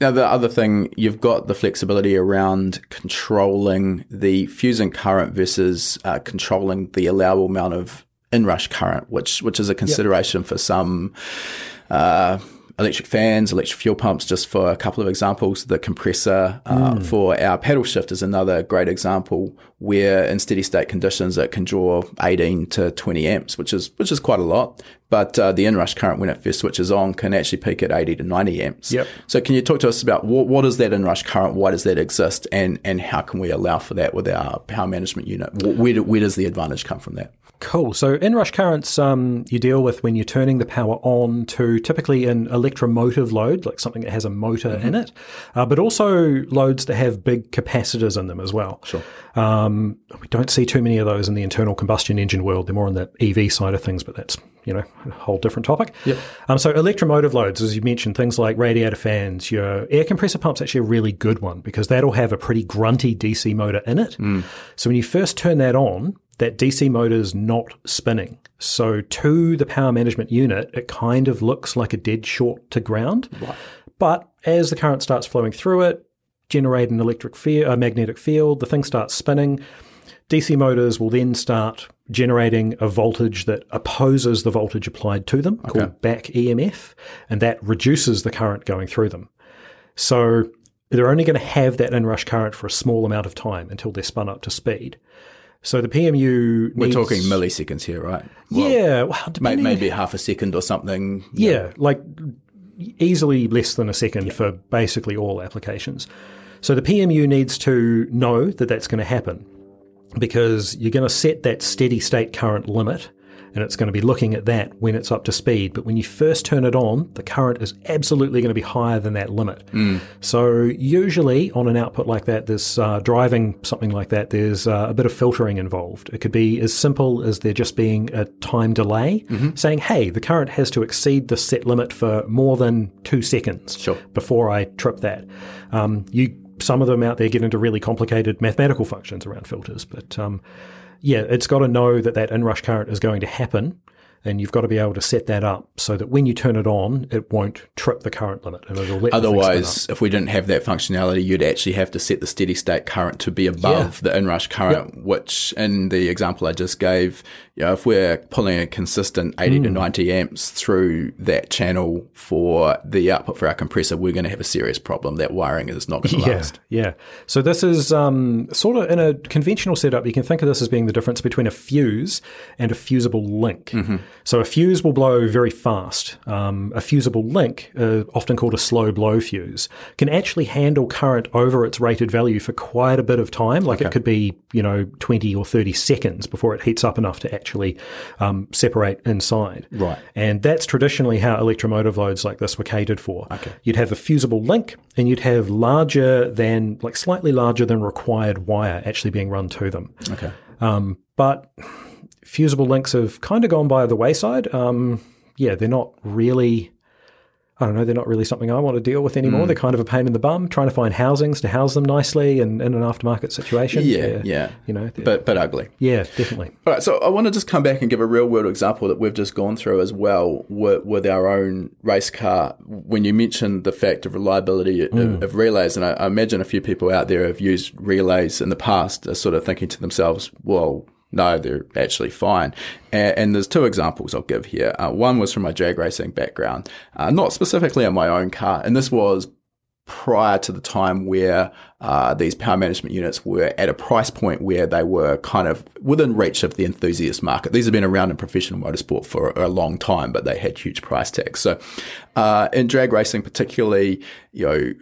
Now, the other thing, you've got the flexibility around controlling the fusing current versus uh, controlling the allowable amount of inrush current, which which is a consideration for some uh, electric fans, electric fuel pumps, just for a couple of examples. The compressor uh, for our paddle shift is another great example where in steady state conditions it can draw 18 to 20 amps, which is which is quite a lot. But uh, the inrush current when it first switches on can actually peak at 80 to 90 amps. Yep. So can you talk to us about what, what is that inrush current? Why does that exist? And, and how can we allow for that with our power management unit? Where, do, where does the advantage come from that? Cool. So inrush currents um, you deal with when you're turning the power on to typically an electromotive load, like something that has a motor in it, uh, but also loads that have big capacitors in them as well. Sure. Um, we don't see too many of those in the internal combustion engine world. They're more on the EV side of things, but that's you know a whole different topic. Yep. Um, so electromotive loads, as you mentioned, things like radiator fans, your air compressor pump's actually a really good one because that'll have a pretty grunty DC motor in it. So when you first turn that on, that DC motor is not spinning. So to the power management unit, it kind of looks like a dead short to ground. Right. But as the current starts flowing through it, generate an electric field, a magnetic field, the thing starts spinning. DC motors will then start generating a voltage that opposes the voltage applied to them, called back EMF, and that reduces the current going through them. So they're only going to have that inrush current for a small amount of time until they're spun up to speed. So the PMU We're needs, talking milliseconds here, right? yeah, well, May, depending, maybe half a second or something. yeah, like easily less than a second for basically all applications. So the PMU needs to know that that's going to happen because you're going to set that steady state current limit and it's going to be looking at that when it's up to speed. But when you first turn it on, the current is absolutely going to be higher than that limit. So usually on an output like that, there's uh, driving something like that, there's uh, a bit of filtering involved. It could be as simple as there just being a time delay, saying, hey, the current has to exceed the set limit for more than two seconds Sure. before I trip that. Um, you some of them out there get into really complicated mathematical functions around filters, but um, yeah, it's got to know that that inrush current is going to happen, and you've got to be able to set that up so that when you turn it on, it won't trip the current limit, and it'll let the thing spin up. Otherwise, if we didn't have that functionality, you'd actually have to set the steady state current to be above the inrush current, which in the example I just gave, you know, if we're pulling a consistent 80 Hmm. to 90 amps through that channel for the output for our compressor, we're going to have a serious problem. That wiring is not going to Yeah, last. yeah. So this is um, sort of in a conventional setup. You can think of this as being the difference between a fuse and a fusible link. So a fuse will blow very fast. Um, a fusible link, uh, often called a slow blow fuse, can actually handle current over its rated value for quite a bit of time. Like it could be, you know, twenty or thirty seconds before it heats up enough to actually um, separate inside. Right. And that's traditionally how electromotive loads like this were catered for. Okay. You'd have a fusible link and you'd have larger than, like slightly larger than required wire actually being run to them. Okay. Um, but fusible links have kind of gone by the wayside. Um, yeah, they're not really. I don't know. They're not really something I want to deal with anymore. Hmm. They're kind of a pain in the bum. Trying to find housings to house them nicely and in an aftermarket situation. Yeah, yeah. You know, But, but ugly. yeah, definitely. All right, so I want to just come back and give a real world example that we've just gone through as well with, with our own race car. When you mentioned the fact of reliability of, of relays, and I, I imagine a few people out there have used relays in the past, are sort of thinking to themselves, well, no, they're actually fine. And, and there's two examples I'll give here. Uh, one was from my drag racing background, uh, not specifically on my own car, and this was prior to the time where uh, these power management units were at a price point where they were kind of within reach of the enthusiast market. These have been around in professional motorsport for a long time, but they had huge price tags. So, uh, in drag racing, particularly, you know,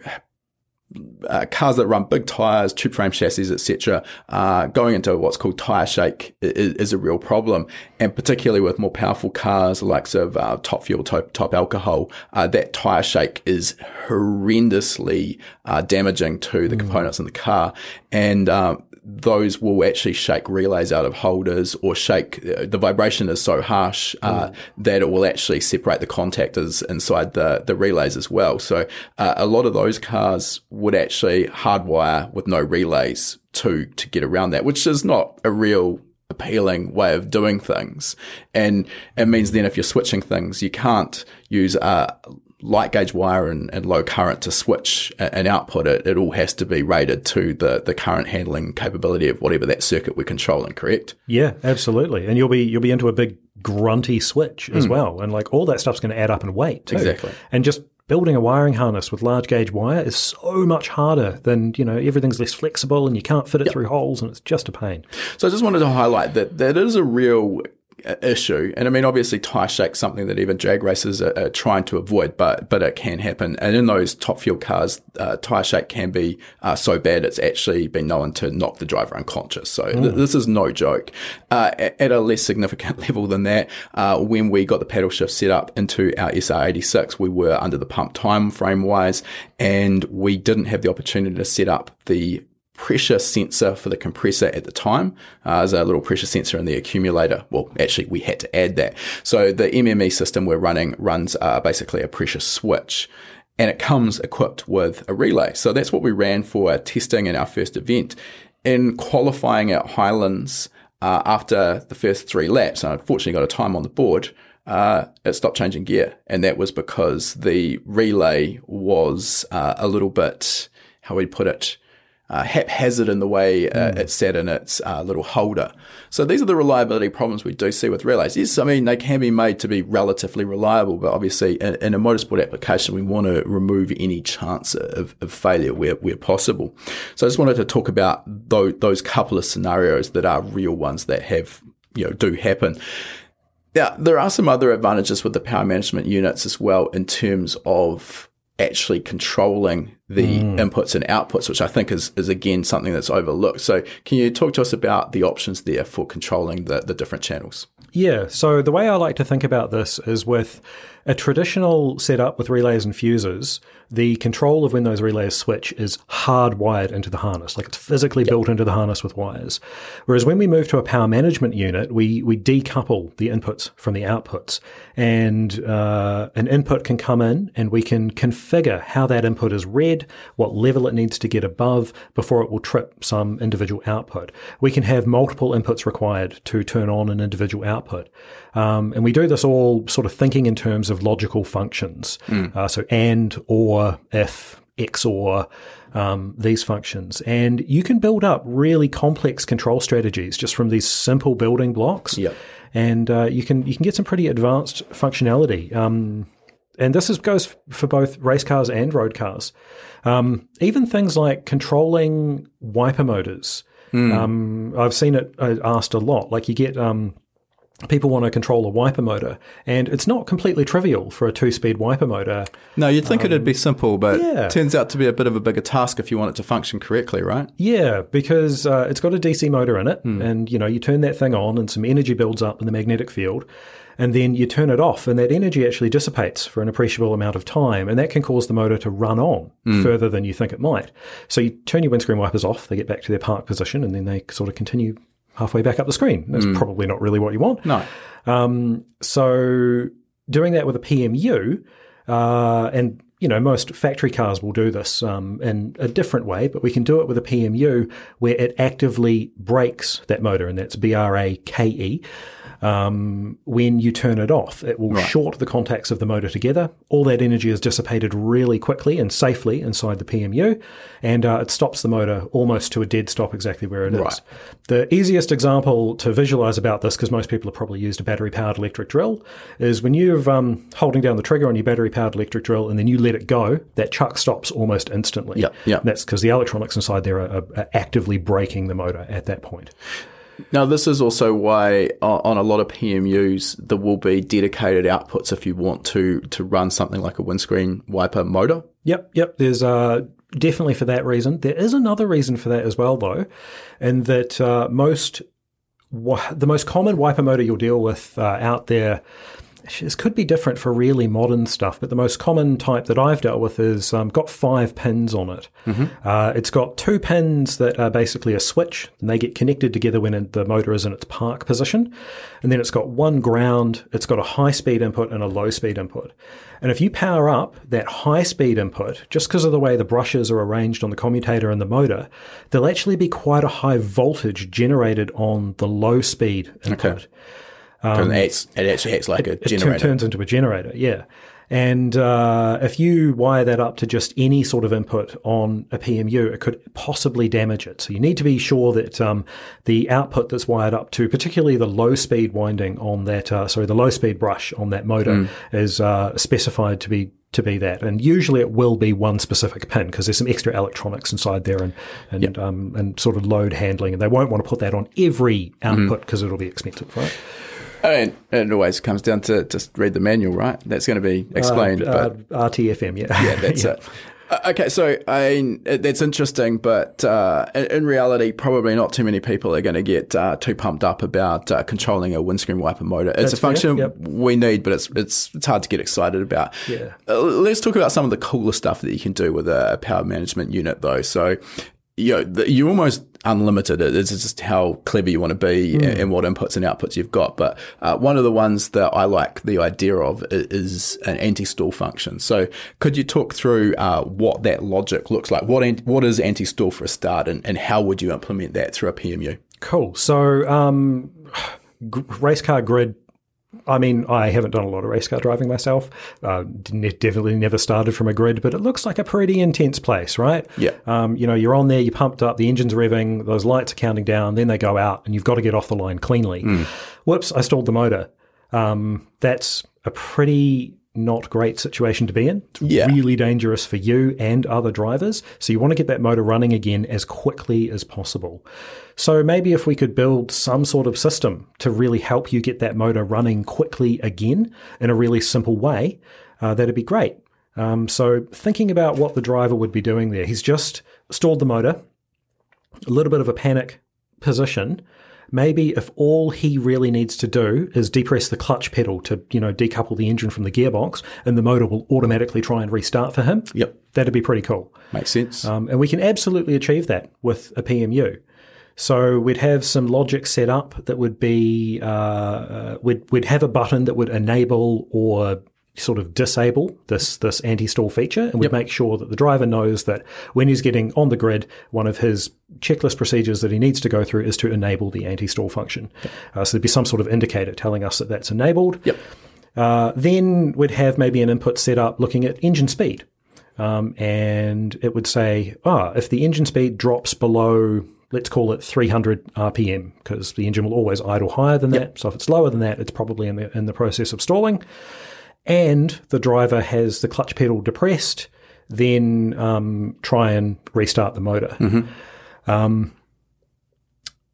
uh, cars that run big tires, tube frame chassis, etc., uh, going into what's called tire shake is, is, a real problem, and particularly with more powerful cars, like of uh, top fuel, top, top alcohol, uh, that tire shake is horrendously uh, damaging to the mm. components in the car, and um, those will actually shake relays out of holders or shake. Uh, the vibration is so harsh uh, mm. that it will actually separate the contactors inside the, the relays as well. So uh, a lot of those cars would actually hardwire with no relays to to get around that, which is not a real appealing way of doing things. And it means then if you're switching things, you can't use a light gauge wire and, and low current to switch an output, it, it all has to be rated to the, the current handling capability of whatever that circuit we're controlling, correct? Yeah, absolutely. And you'll be you'll be into a big grunty switch as mm. well. And like all that stuff's going to add up in weight too. Exactly. And just building a wiring harness with large gauge wire is so much harder than, you know, everything's less flexible and you can't fit it yep. through holes and it's just a pain. So I just wanted to highlight that that is a real issue. And I mean, obviously, tire shake's something that even drag racers are, are, trying to avoid, but but it can happen. And in those top fuel cars, uh, tire shake can be uh, so bad it's actually been known to knock the driver unconscious. So mm. th- this is no joke. Uh, at, at, a less significant level than that, uh, when we got the paddle shift set up into our SR86, we were under the pump time frame wise, and we didn't have the opportunity to set up the pressure sensor for the compressor at the time. Uh, there's a little pressure sensor in the accumulator. Well, actually, we had to add that. So the MME system we're running runs uh, basically a pressure switch. And it comes equipped with a relay. So that's what we ran for testing in our first event. In qualifying at Highlands uh, after the first three laps, I unfortunately got a time on the board, uh, it stopped changing gear. And that was because the relay was uh, a little bit, how we put it, uh, haphazard in the way uh, mm. it's set in its uh, little holder. So these are the reliability problems we do see with relays. Yes, I mean, they can be made to be relatively reliable, but obviously in, in a motorsport application, we want to remove any chance of, of, failure where, where possible. So I just wanted to talk about those, those couple of scenarios that are real ones that have, you know, do happen. Now, there are some other advantages with the power management units as well in terms of actually controlling the mm. inputs and outputs, which I think is, is again something that's overlooked. So can you talk to us about the options there for controlling the, the different channels? Yeah. So the way I like to think about this is with a traditional setup with relays and fuses, the control of when those relays switch is hardwired into the harness, like it's physically yep. built into the harness with wires. Whereas when we move to a power management unit, we we decouple the inputs from the outputs, and uh, an input can come in, and we can configure how that input is read, what level it needs to get above before it will trip some individual output. We can have multiple inputs required to turn on an individual output, um, and we do this all sort of thinking in terms of logical functions. Mm. Uh, so and, or, if, XOR, um, these functions. And you can build up really complex control strategies just from these simple building blocks. Yep. And uh, you can you can get some pretty advanced functionality. Um, and this is, goes for both race cars and road cars. Um, even things like controlling wiper motors. Mm. Um, I've seen it uh, asked a lot. Like you get um, people want to control a wiper motor, and it's not completely trivial for a two-speed wiper motor. No, you'd think um, it'd be simple, but yeah. it turns out to be a bit of a bigger task if you want it to function correctly, right? Yeah, because uh, it's got a DC motor in it, mm. and you know you turn that thing on, and some energy builds up in the magnetic field. And then you turn it off, and that energy actually dissipates for an appreciable amount of time, and that can cause the motor to run on mm. further than you think it might. So you turn your windscreen wipers off, they get back to their park position, and then they sort of continue halfway back up the screen. That's mm. probably not really what you want. No. Um, so doing that with a PMU, uh, and you know most factory cars will do this um, in a different way, but we can do it with a PMU where it actively breaks that motor, and that's B R A K E. um, when you turn it off, it will short the contacts of the motor together. All that energy is dissipated really quickly and safely inside the PMU, and uh, it stops the motor almost to a dead stop exactly where it is. Right. The easiest example to visualize about this, because most people have probably used a battery powered electric drill, is when you're um, holding down the trigger on your battery powered electric drill and then you let it go, that chuck stops almost instantly. Yep, yep. That's because the electronics inside there are, are, are actively braking the motor at that point. Now, this is also why on a lot of PMUs there will be dedicated outputs if you want to to run something like a windscreen wiper motor. Yep, yep. There's uh, definitely for that reason. There is another reason for that as well, though, and that uh, most the most common wiper motor you'll deal with uh, out there. This could be different for really modern stuff, but the most common type that I've dealt with is um, got five pins on it. Uh, it's got two pins that are basically a switch, and they get connected together when the motor is in its park position. And then it's got one ground, it's got a high speed input and a low speed input. And if you power up that high speed input, just because of the way the brushes are arranged on the commutator and the motor, there'll actually be quite a high voltage generated on the low speed input. And it, acts, it actually acts like a Um, It tu- turns into a generator, yeah. And uh, if you wire that up to just any sort of input on a PMU, it could possibly damage it. So you need to be sure that um, the output that's wired up to, particularly the low speed winding on that, uh, sorry, the low speed brush on that motor, Mm. is uh, specified to be to be that. And usually it will be one specific pin because there's some extra electronics inside there and and um, and sort of load handling. And they won't want to put that on every Mm-hmm. output because it'll be expensive, right? And it always comes down to just read the manual, right? That's going to be explained. Uh, but RTFM, yeah. yeah, that's it. Uh, Okay, so I mean, that's interesting, but uh, in, in reality, probably not too many people are going to get uh, too pumped up about uh, controlling a windscreen wiper motor. It's That's a function yep. we need, but it's it's it's hard to get excited about. Yeah. Uh, let's talk about some of the cooler stuff that you can do with a power management unit, though. So, you know, you're almost unlimited. It's just how clever you want to be and, and what inputs and outputs you've got. But uh, one of the ones that I like the idea of is an anti-stall function. So, could you talk through uh, what that logic looks like? What what is anti-stall for a start, and, and how would you implement that through a PMU? Cool. So, um, g- race car grid. I mean, I haven't done a lot of race car driving myself. Uh, definitely never started from a grid, but it looks like a pretty intense place, right? Yeah. Um, you know, you're on there, you're pumped up, the engine's revving, those lights are counting down, then they go out, and you've got to get off the line cleanly. Whoops, I stalled the motor. Um, that's a pretty not great situation to be in. It's Yeah. really dangerous for you and other drivers. So you want to get that motor running again as quickly as possible. So maybe if we could build some sort of system to really help you get that motor running quickly again in a really simple way, uh, that'd be great. Um, so thinking about what the driver would be doing there, he's just stalled the motor, a little bit of a panic position. Maybe if all he really needs to do is depress the clutch pedal to, you know, decouple the engine from the gearbox, and the motor will automatically try and restart for him. Yep, That'd be pretty cool. makes sense. Um, and we can absolutely achieve that with a PMU. So we'd have some logic set up that would be, uh, uh, we'd, we'd have a button that would enable or sort of disable this this anti-stall feature and we'd make sure that the driver knows that when he's getting on the grid, one of his checklist procedures that he needs to go through is to enable the anti-stall function. Uh, so there'd be some sort of indicator telling us that that's enabled. Yep. Uh, then we'd have maybe an input set up looking at engine speed. Um, and it would say, ah, if the engine speed drops below, let's call it 300 RPM, because the engine will always idle higher than that. So if it's lower than that, it's probably in the, in the process of stalling. And the driver has the clutch pedal depressed, then um, try and restart the motor. Um,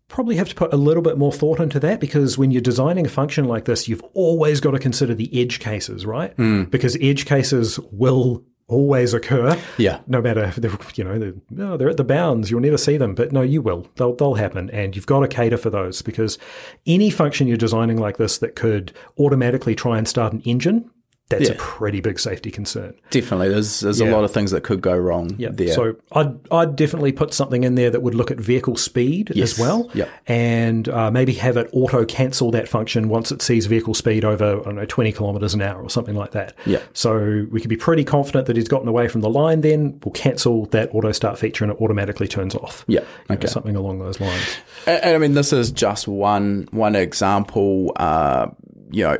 probably have to put a little bit more thought into that because when you're designing a function like this, you've always got to consider the edge cases, right? Because edge cases will always occur. Yeah. No matter if they're, you know, they're, no, they're at the bounds. You'll never see them, but no, you will. They'll, they'll happen. And you've got to cater for those because any function you're designing like this that could automatically try and start an engine that's Yeah. a pretty big safety concern. Definitely, there's there's a lot of things that could go wrong Yeah. there. So I'd, I'd definitely put something in there that would look at vehicle speed Yes. as well. Yep. And uh, maybe have it auto cancel that function once it sees vehicle speed over, I don't know, 20 kilometers an hour or something like that. Yeah. So we could be pretty confident that he's gotten away from the line then. We'll cancel that auto start feature and it automatically turns off. yeah, You know, okay. something along those lines. And, and I mean, this is just one one example. Uh, you know,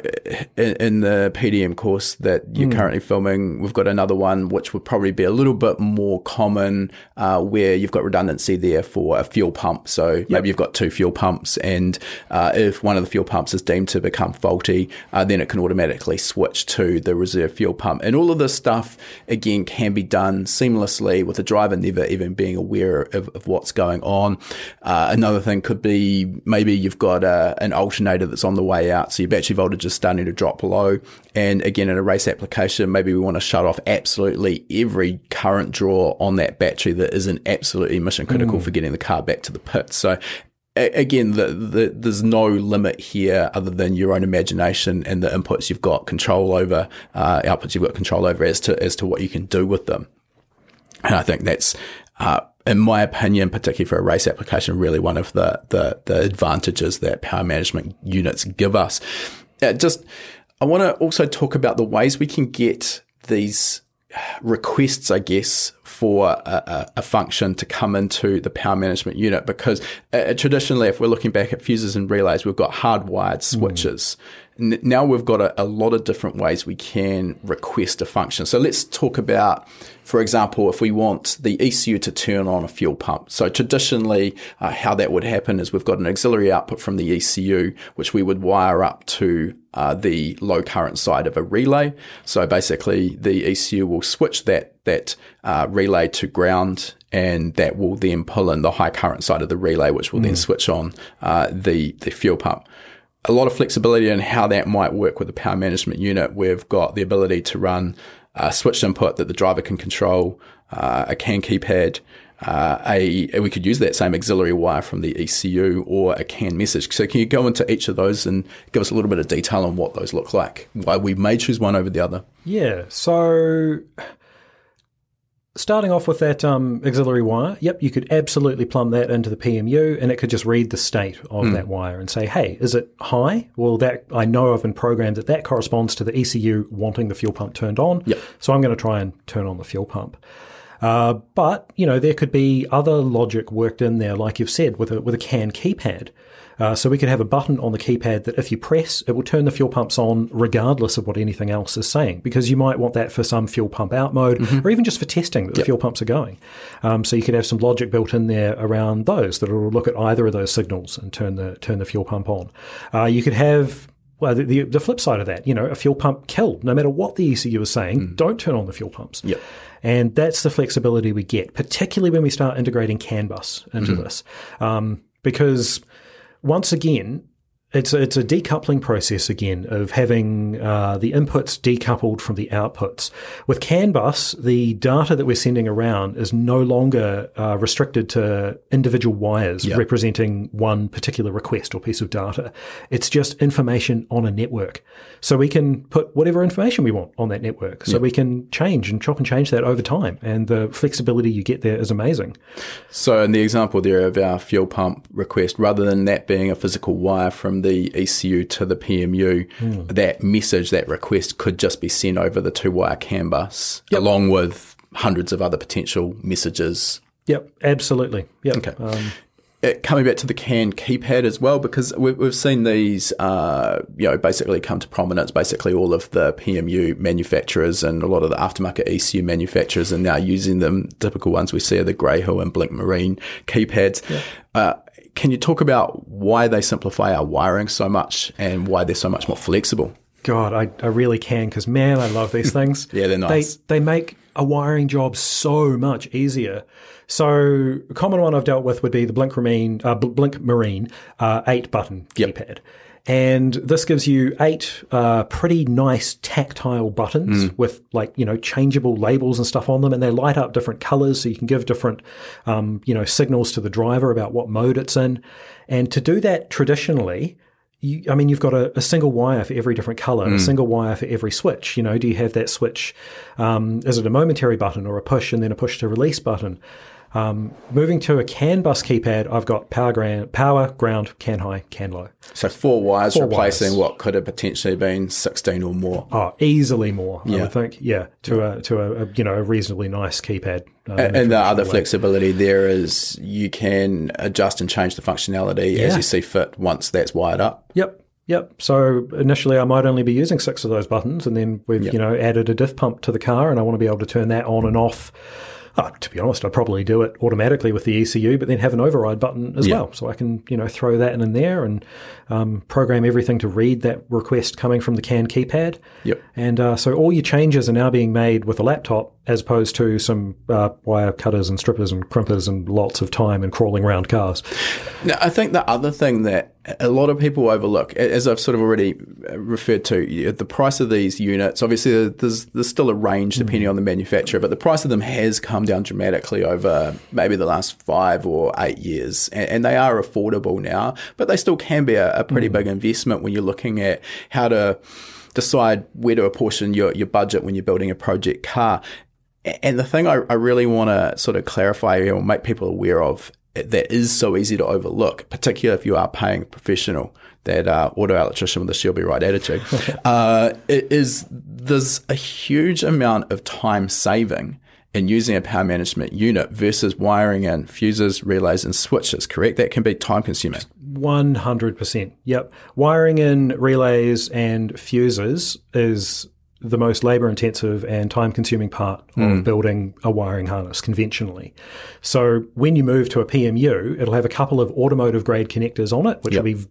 in, in the PDM course that you're currently filming, we've got another one which would probably be a little bit more common, uh, where you've got redundancy there for a fuel pump. So maybe you've got two fuel pumps, and uh, if one of the fuel pumps is deemed to become faulty, uh, then it can automatically switch to the reserve fuel pump. And all of this stuff again can be done seamlessly with the driver never even being aware of, of what's going on. Uh, another thing could be maybe you've got a, an alternator that's on the way out, so your battery voltage is starting to drop low. And again, in a race application, maybe we want to shut off absolutely every current draw on that battery that isn't absolutely mission critical for getting the car back to the pit. So again, the, the, there's no limit here other than your own imagination and the inputs you've got control over, uh, outputs you've got control over as to as to what you can do with them. And I think that's, uh, in my opinion, particularly for a race application, really one of the the, the advantages that power management units give us. Uh, just, I want to also talk about the ways we can get these requests, I guess, for a, a, a function to come into the power management unit because uh, traditionally, if we're looking back at fuses and relays, we've got hardwired switches. N- now we've got a, a lot of different ways we can request a function. So let's talk about, for example, if we want the ECU to turn on a fuel pump. So traditionally, uh, how that would happen is we've got an auxiliary output from the ECU, which we would wire up to uh, the low current side of a relay. So basically, the ECU will switch that that uh, relay to ground, and that will then pull in the high current side of the relay, which will then switch on uh, the the fuel pump. A lot of flexibility in how that might work with the power management unit. We've got the ability to run a switched input that the driver can control, uh, a CAN keypad, uh, a we could use that same auxiliary wire from the ECU or a CAN message. So can you go into each of those and give us a little bit of detail on what those look like? Why we may choose one over the other? Yeah. So starting off with that um, auxiliary wire, yep, you could absolutely plumb that into the PMU, and it could just read the state of that wire and say, "Hey, is it high?" Well, that I know I've been programmed that that corresponds to the ECU wanting the fuel pump turned on. Yep. So I'm going to try and turn on the fuel pump. Uh, but you know there could be other logic worked in there, like you've said, with a with a CAN keypad. Uh, so we could have a button on the keypad that if you press, it will turn the fuel pumps on regardless of what anything else is saying, because you might want that for some fuel pump out mode, or even just for testing that the fuel pumps are going. Um, so you could have some logic built in there around those that will look at either of those signals and turn the turn the fuel pump on. Uh, you could have well, the, the, the flip side of that, you know, a fuel pump killed, no matter what the ECU is saying, don't turn on the fuel pumps. Yep. And that's the flexibility we get, particularly when we start integrating CAN bus into this. Um, because once again, it's a, it's a decoupling process again of having uh, the inputs decoupled from the outputs. With CAN bus, the data that we're sending around is no longer uh, restricted to individual wires representing one particular request or piece of data. It's just information on a network. So we can put whatever information we want on that network. So we can change and chop and change that over time. And the flexibility you get there is amazing. So in the example there of our fuel pump request, rather than that being a physical wire from the ECU to the PMU, that message, that request could just be sent over the two wire CAN bus along with hundreds of other potential messages. Yep, absolutely. Yep. Okay. Um, Uh, coming back to the CAN keypad as well, because we've, we've seen these, uh, you know, basically come to prominence. Basically, all of the PMU manufacturers and a lot of the aftermarket ECU manufacturers are now using them. Typical ones we see are the Grayhill and Blink Marine keypads. Uh, can you talk about why they simplify our wiring so much and why they're so much more flexible? God, I, I really can because man, I love these things. Yeah, they're nice. They they make a wiring job so much easier. So a common one I've dealt with would be the Blink Marine, uh, Blink Marine uh, eight button Yep. keypad, and this gives you eight uh, pretty nice tactile buttons Mm. with like you know changeable labels and stuff on them, and they light up different colors, so you can give different um, you know signals to the driver about what mode it's in. And to do that traditionally, you, I mean, you've got a, a, single wire for every different color, mm. a single wire for every switch. You know, do you have that switch? Um, is it a momentary button or a push and then a push to release button? Um, moving to a CAN bus keypad, I've got power ground, power, ground, CAN high, CAN low. So four wires four replacing wires. what could have potentially been sixteen or more. Oh, easily more. Yeah. I think. Yeah, to a to a, a, you know a reasonably nice keypad. Uh, and, and the other way. flexibility there is you can adjust and change the functionality yeah. as you see fit once that's wired up. Yep. Yep. So initially, I might only be using six of those buttons, and then we've yep. you know added a diff pump to the car, and I want to be able to turn that on and off uh, to be honest, I'd probably do it automatically with the ECU, but then have an override button as yeah. well, so I can you know throw that in, in there and um, program everything to read that request coming from the CAN keypad. Yep. And uh, so all your changes are now being made with a laptop as opposed to some uh, wire cutters and strippers and crimpers and lots of time and crawling around cars. Now, I think the other thing that a lot of people overlook, as I've sort of already uh, referred to, the price of these units. Obviously, there's there's still a range depending on the manufacturer, but the price of them has come down dramatically over maybe the last five or eight years, and, and they are affordable now. But they still can be a, a pretty mm. big investment when you're looking at how to decide where to apportion your, your budget when you're building a project car. And the thing I, I really want to sort of clarify or make people aware of that is so easy to overlook, particularly if you are paying a professional, that uh, auto electrician with a she'll be right attitude, uh, is there's a huge amount of time saving in using a power management unit versus wiring in fuses, relays, and switches, correct? That can be time consuming. 100%. Yep. Wiring in relays and fuses is the most labor intensive and time consuming part mm. of hmm. building a wiring harness conventionally. So when you move to a PMU, it'll have a couple of automotive grade connectors on it, which yep. will be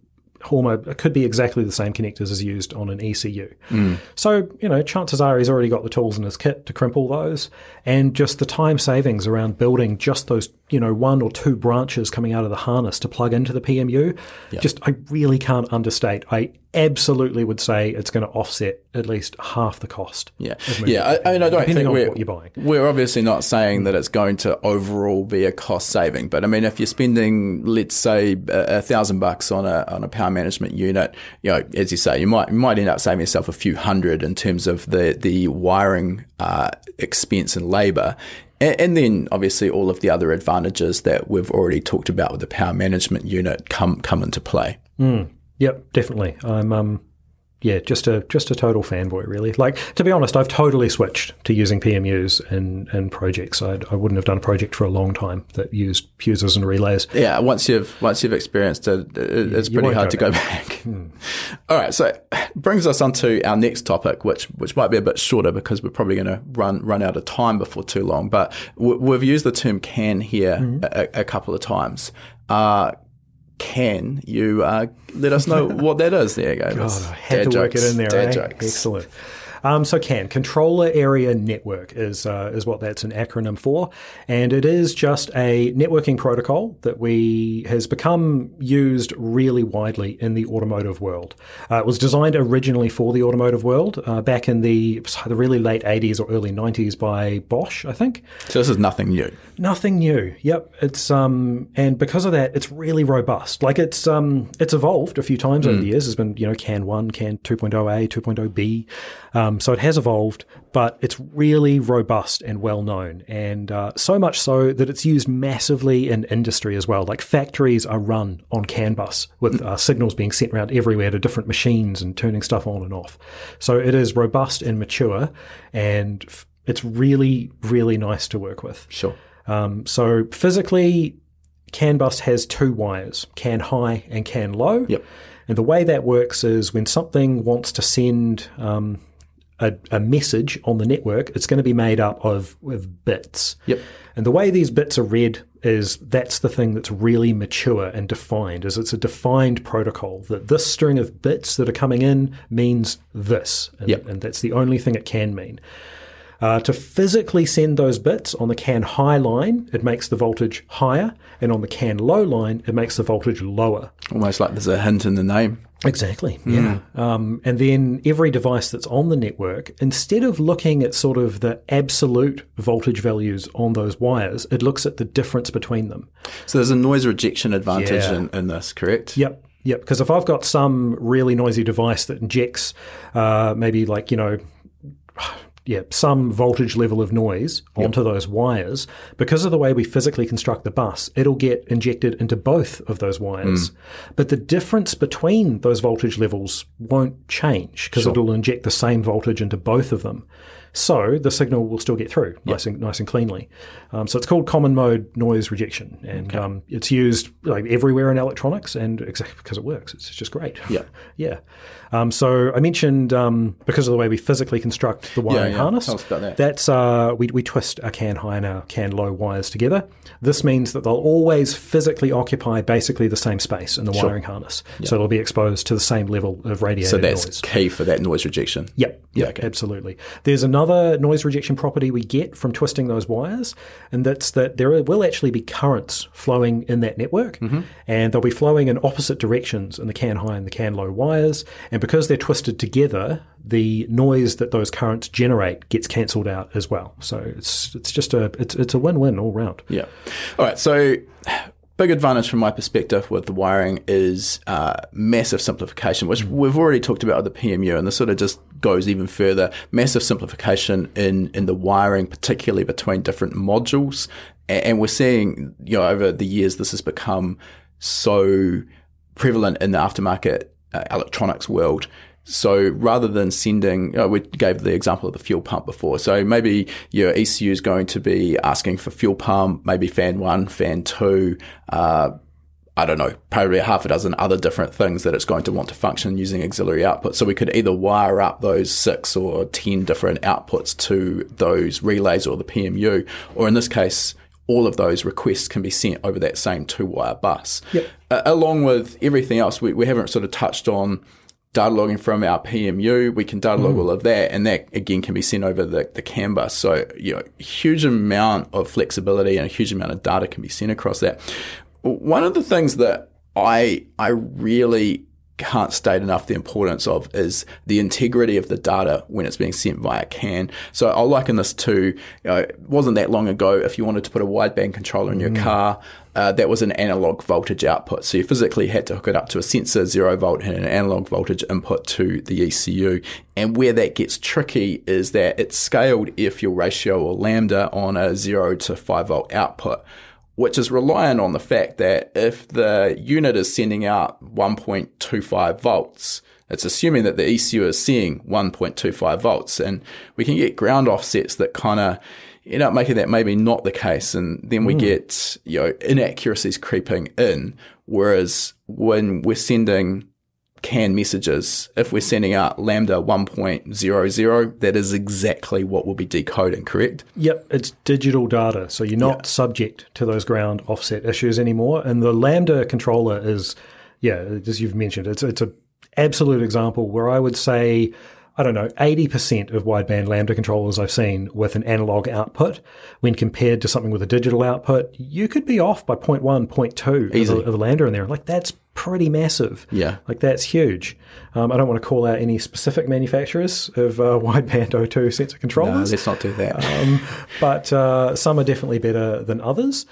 almost could be exactly the same connectors as used on an ECU. Mm. So, you know, chances are he's already got the tools in his kit to crimp all those. And just the time savings around building just those, you know, one or two branches coming out of the harness to plug into the PMU, yep. just I really can't understate. I absolutely would say it's going to offset at least half the cost. Yeah, yeah. I, I, mean, I don't think we're, what you're buying. We're obviously not saying that it's going to overall be a cost saving, but I mean, if you're spending, let's say, a, thousand bucks on a on a power management unit, you know, as you say, you might you might end up saving yourself a few hundred in terms of the the wiring uh, expense and labour. And, then obviously all of the other advantages that we've already talked about with the power management unit come come into play. Mm. Yep, definitely. I'm um yeah, just a just a total fanboy, really. Like to be honest, I've totally switched to using PMUs in, in projects. I'd, I would not have done a project for a long time that used fuses and relays. Yeah, once you've once you've experienced it, it's yeah, pretty hard go to go back. back. Hmm. All right, so brings us on to our next topic, which which might be a bit shorter because we're probably going to run run out of time before too long. But we've used the term "can" here mm-hmm. a, a, couple of times. Uh, can you uh, let us know what that is? There you go. God, I had to jokes, work it in there. Eh? Excellent. Um, so CAN, Controller Area Network, is uh, is what that's an acronym for, and it is just a networking protocol that we has become used really widely in the automotive world. Uh, it was designed originally for the automotive world uh, back in the the really late 80s or early 90s by Bosch, I think. So this is nothing new. Nothing new. Yep. It's um and because of that, it's really robust. Like it's um it's evolved a few times mm. over the years. There's been you know CAN one, CAN 2.0A, 2.0B. Um, so it has evolved, but it's really robust and well known, and uh, so much so that it's used massively in industry as well. Like factories are run on CAN bus with uh, signals being sent around everywhere to different machines and turning stuff on and off. So it is robust and mature, and f- it's really really nice to work with. Sure. Um, so physically, CAN bus has two wires, CAN high and CAN low. Yep. And the way that works is when something wants to send um, a, a, message on the network, it's going to be made up of, of bits. Yep. And the way these bits are read is that's the thing that's really mature and defined is it's a defined protocol that this string of bits that are coming in means this. And, yep. and that's the only thing it can mean. Uh, to physically send those bits on the CAN high line, it makes the voltage higher, and on the CAN low line, it makes the voltage lower. Almost like there's a hint in the name. Exactly. Yeah. Mm. Um, and then every device that's on the network, instead of looking at sort of the absolute voltage values on those wires, it looks at the difference between them. So there's a noise rejection advantage yeah. in, in, this, correct? Yep. Yep, because if I've got some really noisy device that injects uh, maybe like, you know, yeah, some voltage level of noise onto those wires, because of the way we physically construct the bus, it'll get injected into both of those wires. Mm. But the difference between those voltage levels won't change because it'll inject the same voltage into both of them. So the signal will still get through nice and nice and cleanly. Um, so it's called common mode noise rejection, and um, it's used like everywhere in electronics, and exactly because it works, it's just great. Yeah. yeah. Um, so I mentioned um, because of the way we physically construct the wiring yeah. harness. Us about that. That's uh, we we twist our CAN high and our CAN low wires together. This means that they'll always physically occupy basically the same space in the wiring harness, so it'll be exposed to the same level of radiated So that's noise. key for that noise rejection. Yep. Yeah, Yeah, okay. absolutely. There's another noise rejection property we get from twisting those wires, and that's that there will actually be currents flowing in that network, Mm-hmm. and they'll be flowing in opposite directions in the can high and the can low wires. And because they're twisted together, the noise that those currents generate gets cancelled out as well. So it's it's just a it's it's a win win all round. Yeah. All right. So, big advantage from my perspective with the wiring is uh, massive simplification, which we've already talked about with the PMU, and this sort of just goes even further. Massive simplification in in the wiring, particularly between different modules, and we're seeing you know over the years this has become so prevalent in the aftermarket uh, electronics world. So rather than sending, know, we gave the example of the fuel pump before. So maybe your ECU is going to be asking for fuel pump, maybe fan one, fan two, uh, I don't know, probably a half a dozen other different things that it's going to want to function using auxiliary output. So we could either wire up those six or 10 different outputs to those relays or the PMU, or in this case, all of those requests can be sent over that same two wire bus. Yep. Uh, along with everything else, we, we haven't sort of touched on data logging from our PMU. We can data log mm. all of that, and that again can be sent over the, the CAN bus. So, you know, huge amount of flexibility and a huge amount of data can be sent across that. One of the things that I I really can't state enough the importance of is the integrity of the data when it's being sent via CAN. So I'll liken this to, you know, it wasn't that long ago if you wanted to put a wideband controller in your car, uh, that was an analog voltage output. So you physically had to hook it up to a sensor, zero volt, and an analog voltage input to the ECU. And where that gets tricky is that it's scaled air fuel ratio or lambda on a zero to five volt output which is reliant on the fact that if the unit is sending out 1.25 volts, it's assuming that the ECU is seeing 1.25 volts. And we can get ground offsets that kind of end up making that maybe not the case. And then we hmm. get, you know, inaccuracies creeping in. Whereas when we're sending CAN messages, if we're sending out lambda 1.00, that is exactly what we'll be decoding, correct? Yep, it's digital data, so you're not subject to those ground offset issues anymore. And the Lambda controller is, yeah, as you've mentioned, it's it's a absolute example where I would say. I don't know, 80% of wideband Lambda controllers I've seen with an analog output, when compared to something with a digital output, you could be off by 0.1, 0.2 of a, of Lambda in there. Like, that's pretty massive. Yeah. Like, that's huge. Um, I don't want to call out any specific manufacturers of uh, wideband O2 sensor No, controllers let's not do that. um, but uh, some are definitely better than others.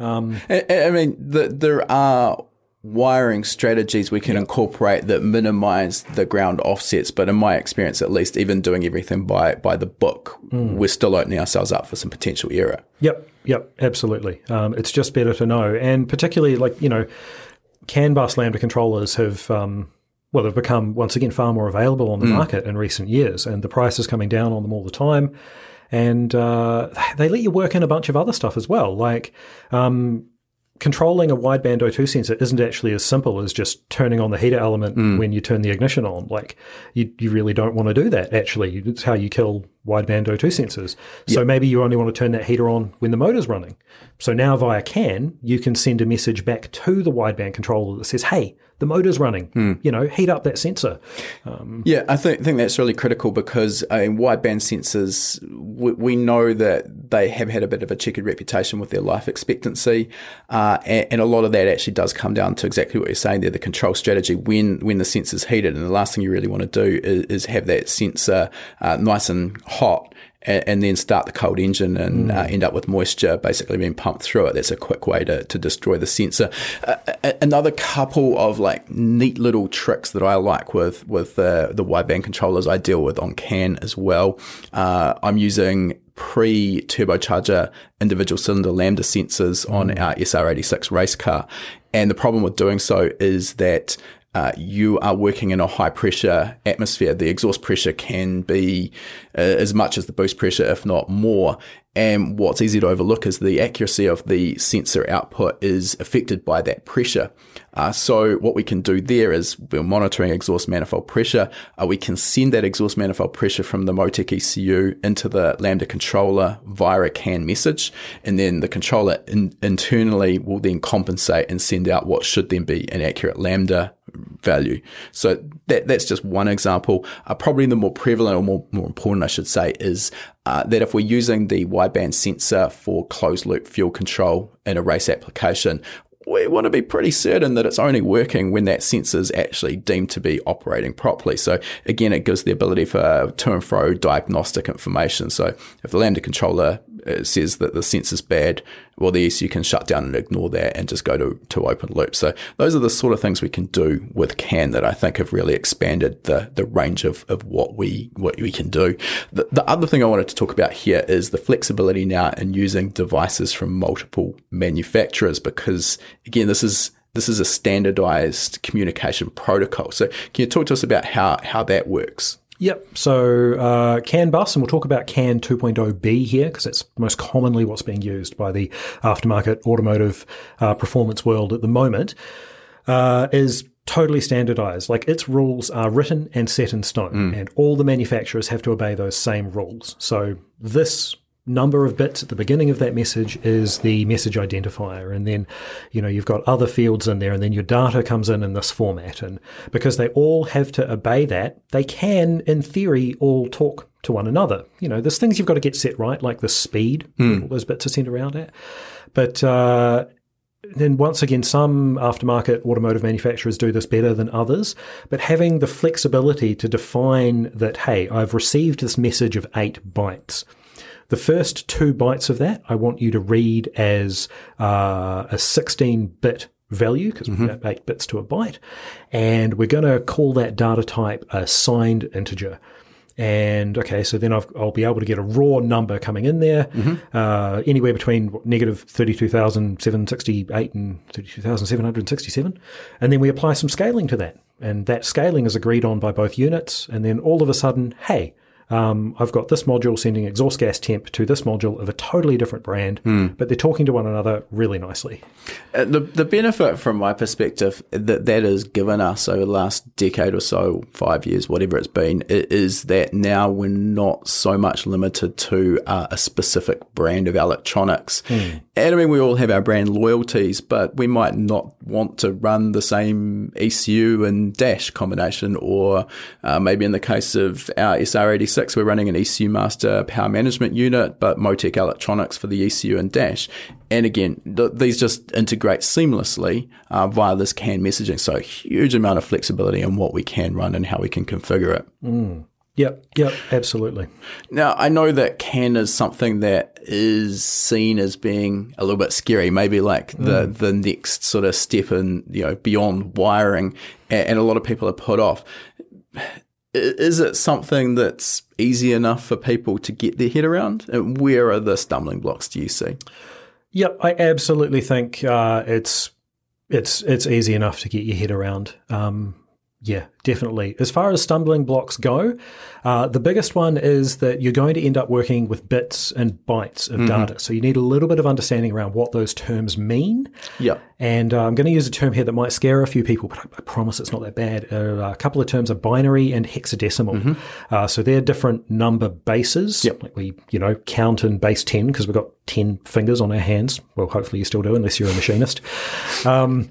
I, I mean, the, there are wiring strategies we can incorporate that minimize the ground offsets. But in my experience, at least, even doing everything by by the book, we're still opening ourselves up for some potential error. Yep, yep, absolutely. Um, it's just better to know, and particularly like you know, CAN bus Lambda controllers have. Um, well, they've become once again far more available on the market in recent years, and the price is coming down on them all the time. And uh, they let you work in a bunch of other stuff as well, like um, controlling a wideband O2 sensor isn't actually as simple as just turning on the heater element mm. when you turn the ignition on. Like, you, you really don't want to do that, actually. It's how you kill wideband O2 sensors. So maybe you only want to turn that heater on when the motor's running. So now via CAN, you can send a message back to the wideband controller that says, hey, the motor's running. You know, heat up that sensor. Yeah, I think think that's really critical because uh, in wideband sensors, we, we know that they have had a bit of a checkered reputation with their life expectancy, uh, and, and a lot of that actually does come down to exactly what you're saying there: the control strategy when when the sensor's heated, and the last thing you really want to do is, is have that sensor uh, nice and hot and, and then start the cold engine and mm. uh, end up with moisture basically being pumped through it. That's a quick way to, to destroy the sensor. Uh, another couple of like neat little tricks that I like with with the the wideband controllers I deal with on CAN as well. Uh, I'm using pre turbocharger individual cylinder lambda sensors mm. on our SR86 race car. And the problem with doing so is that uh, you are working in a high pressure atmosphere. The exhaust pressure can be uh, as much as the boost pressure, if not more. And what's easy to overlook is the accuracy of the sensor output is affected by that pressure. Uh, so what we can do there is we're monitoring exhaust manifold pressure. Uh, we can send that exhaust manifold pressure from the Motec ECU into the Lambda controller via a CAN message. And then the controller in, internally will then compensate and send out what should then be an accurate Lambda value. So that that's just one example. Uh, probably the more prevalent or more, more important, I should say, is uh, that if we're using the wideband sensor for closed loop fuel control in a race application, we want to be pretty certain that it's only working when that sensor is actually deemed to be operating properly. So again, it gives the ability for to and fro diagnostic information. So if the lambda controller uh, says that the sensor's bad, well, the ECU can shut down and ignore that and just go to, to open loop. So those are the sort of things we can do with CAN that I think have really expanded the, the range of, of what we what we can do. The, the other thing I wanted to talk about here is the flexibility now in using devices from multiple manufacturers because again, this is this is a standardized communication protocol. So can you talk to us about how, how that works? Yep. So uh, CAN bus, and we'll talk about CAN 2.0B here because it's most commonly what's being used by the aftermarket automotive uh, performance world at the moment, uh, is totally standardized. Like its rules are written and set in stone, mm. and all the manufacturers have to obey those same rules. So this number of bits at the beginning of that message is the message identifier and then you know you've got other fields in there and then your data comes in in this format and because they all have to obey that they can in theory all talk to one another you know there's things you've got to get set right like the speed mm. all those bits are sent around at but uh, then once again, some aftermarket automotive manufacturers do this better than others, but having the flexibility to define that, hey, I've received this message of eight bytes. The first two bytes of that, I want you to read as uh, a 16 bit value because mm-hmm. we have eight bits to a byte. And we're going to call that data type a signed integer. And okay, so then i will be able to get a raw number coming in there, mm-hmm. uh, anywhere between negative 32,768 and 32,767. And then we apply some scaling to that. And that scaling is agreed on by both units. And then all of a sudden, hey, um, I've got this module sending exhaust gas temp to this module of a totally different brand, mm. but they're talking to one another really nicely. Uh, the the benefit from my perspective that that has given us over the last decade or so, five years, whatever it's been, is that now we're not so much limited to uh, a specific brand of electronics. Mm. And I mean, we all have our brand loyalties, but we might not want to run the same ECU and dash combination, or uh, maybe in the case of our SR86 we're running an ECU Master power management unit, but Motec Electronics for the ECU and dash. And again, th- these just integrate seamlessly uh, via this CAN messaging. So huge amount of flexibility in what we can run and how we can configure it. Mm. Yep, yep, absolutely. Now, I know that CAN is something that is seen as being a little bit scary, maybe like the, mm. the next sort of step in, you know, beyond wiring, and, and a lot of people are put off is it something that's easy enough for people to get their head around? And where are the stumbling blocks do you see? Yep, I absolutely think uh, it's it's it's easy enough to get your head around. Um, yeah, definitely. As far as stumbling blocks go, uh, the biggest one is that you're going to end up working with bits and bytes of mm-hmm. data. So you need a little bit of understanding around what those terms mean. Yeah. And uh, I'm going to use a term here that might scare a few people, but I, I promise it's not that bad. Uh, a couple of terms are binary and hexadecimal. Mm-hmm. Uh, so they're different number bases. Yep. Like we, you know, count in base 10 because we've got 10 fingers on our hands. Well, hopefully you still do, unless you're a machinist. Um,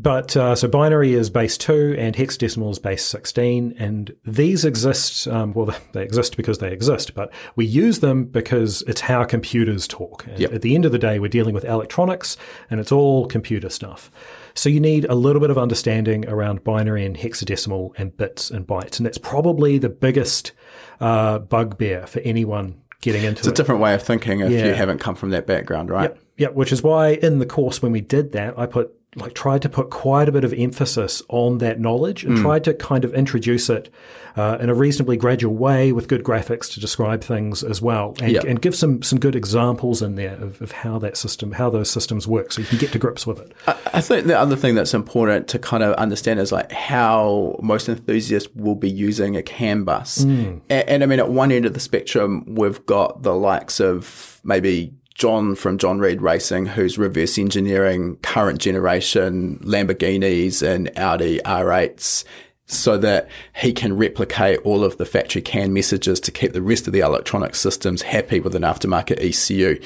but uh, so binary is base two and hexadecimal is base 16. And these exist, um, well, they exist because they exist, but we use them because it's how computers talk. Yep. At the end of the day, we're dealing with electronics and it's all computer stuff. So you need a little bit of understanding around binary and hexadecimal and bits and bytes. And that's probably the biggest uh, bugbear for anyone getting into it. It's a different way of thinking if Yeah. you haven't come from that background, right? Yep, yep. Which is why in the course when we did that, I put like tried to put quite a bit of emphasis on that knowledge and tried to kind of introduce it uh, in a reasonably gradual way with good graphics to describe things as well, and, Yep. and give some some good examples in there of, of how that system, how those systems work, so you can get to grips with it. I think the other thing that's important to kind of understand is like how most enthusiasts will be using a CAN bus. And, and I mean, at one end of the spectrum, we've got the likes of maybe John from John Reed Racing, who's reverse engineering current generation Lamborghinis and Audi R8s so that he can replicate all of the factory CAN messages to keep the rest of the electronic systems happy with an aftermarket ECU.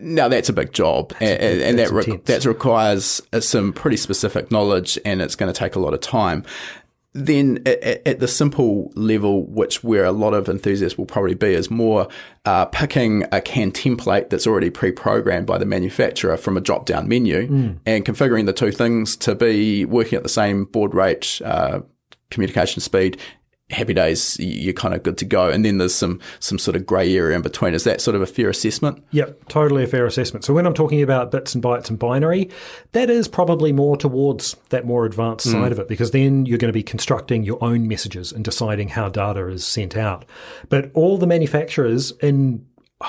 Now that's a big job, and, and, and that re- that requires some pretty specific knowledge, and it's going to take a lot of time. Then at, at- the simple level, which where a lot of enthusiasts will probably be, is more uh, picking a CAN template that's already pre-programmed by the manufacturer from a drop-down menu Hmm. and configuring the two things to be working at the same baud rate, uh, communication speed. Happy days, you're kind of good to go. And then there's some some sort of grey area in between. Is that sort of a fair assessment? Yep, totally a fair assessment. So when I'm talking about bits and bytes and binary, that is probably more towards that more advanced hmm. side of it because then you're going to be constructing your own messages and deciding how data is sent out. But all the manufacturers in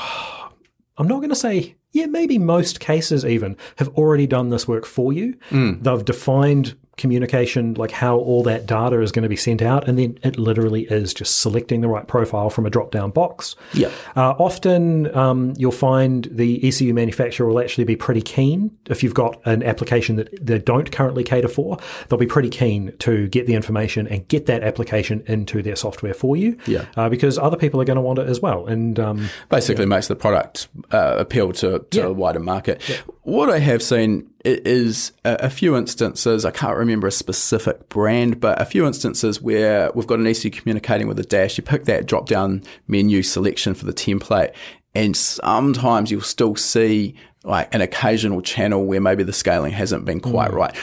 I'm not going to say yeah, maybe most cases even have already done this work for you. Hmm. They've defined communication, like how all that data is going to be sent out, and then it literally is just selecting the right profile from a drop down box. Yeah. Uh, often um, you'll find the ECU manufacturer will actually be pretty keen if you've got an application that they don't currently cater for. They'll be pretty keen to get the information and get that application into their software for you. Yeah. Uh, because other people are going to want it as well. And um, basically makes the product uh, appeal to, to Yeah. a wider market. What I have seen i- is a, a few instances, I can't remember a specific brand, but a few instances where we've got an ECU communicating with a dash, you pick that drop down menu selection for the template, and sometimes you'll still see like an occasional channel where maybe the scaling hasn't been quite hmm. right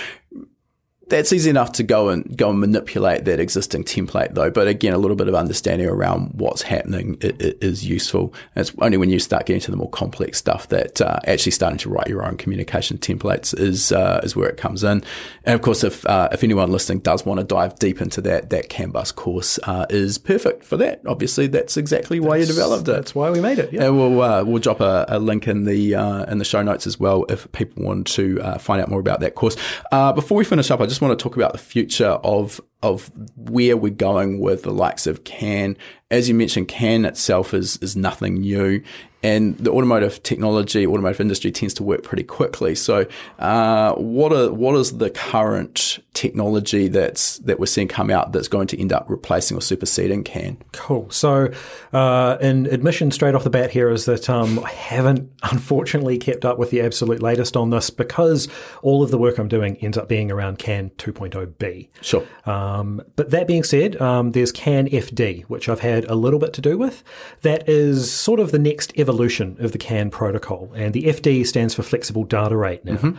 that's easy enough to go and go and manipulate that existing template though. But again, a little bit of understanding around what's happening is useful. It's only when you start getting to the more complex stuff that uh, actually starting to write your own communication templates is uh, is where it comes in. And of course, if uh, if anyone listening does want to dive deep into that, that CAN bus course uh, is perfect for that. Obviously, that's exactly why you developed it. that's why we made it. Yeah. And we'll uh, we'll drop a, a link in the uh, in the show notes as well if people want to uh, find out more about that course. Uh, before we finish up, I just want to talk about the future of of where we're going with the likes of CAN. As you mentioned, CAN itself is is nothing new, and the automotive technology, automotive industry tends to work pretty quickly. So, uh, what are what is the current technology that's that we're seeing come out that's going to end up replacing or superseding CAN? Cool. So, uh, an admission straight off the bat here is that um, I haven't, unfortunately, kept up with the absolute latest on this because all of the work I'm doing ends up being around CAN 2.0b. Sure. Um, but that being said, um, there's CAN FD, which I've had a little bit to do with. That is sort of the next evolution of the CAN protocol, and the FD stands for Flexible Data Rate now. Mm-hmm.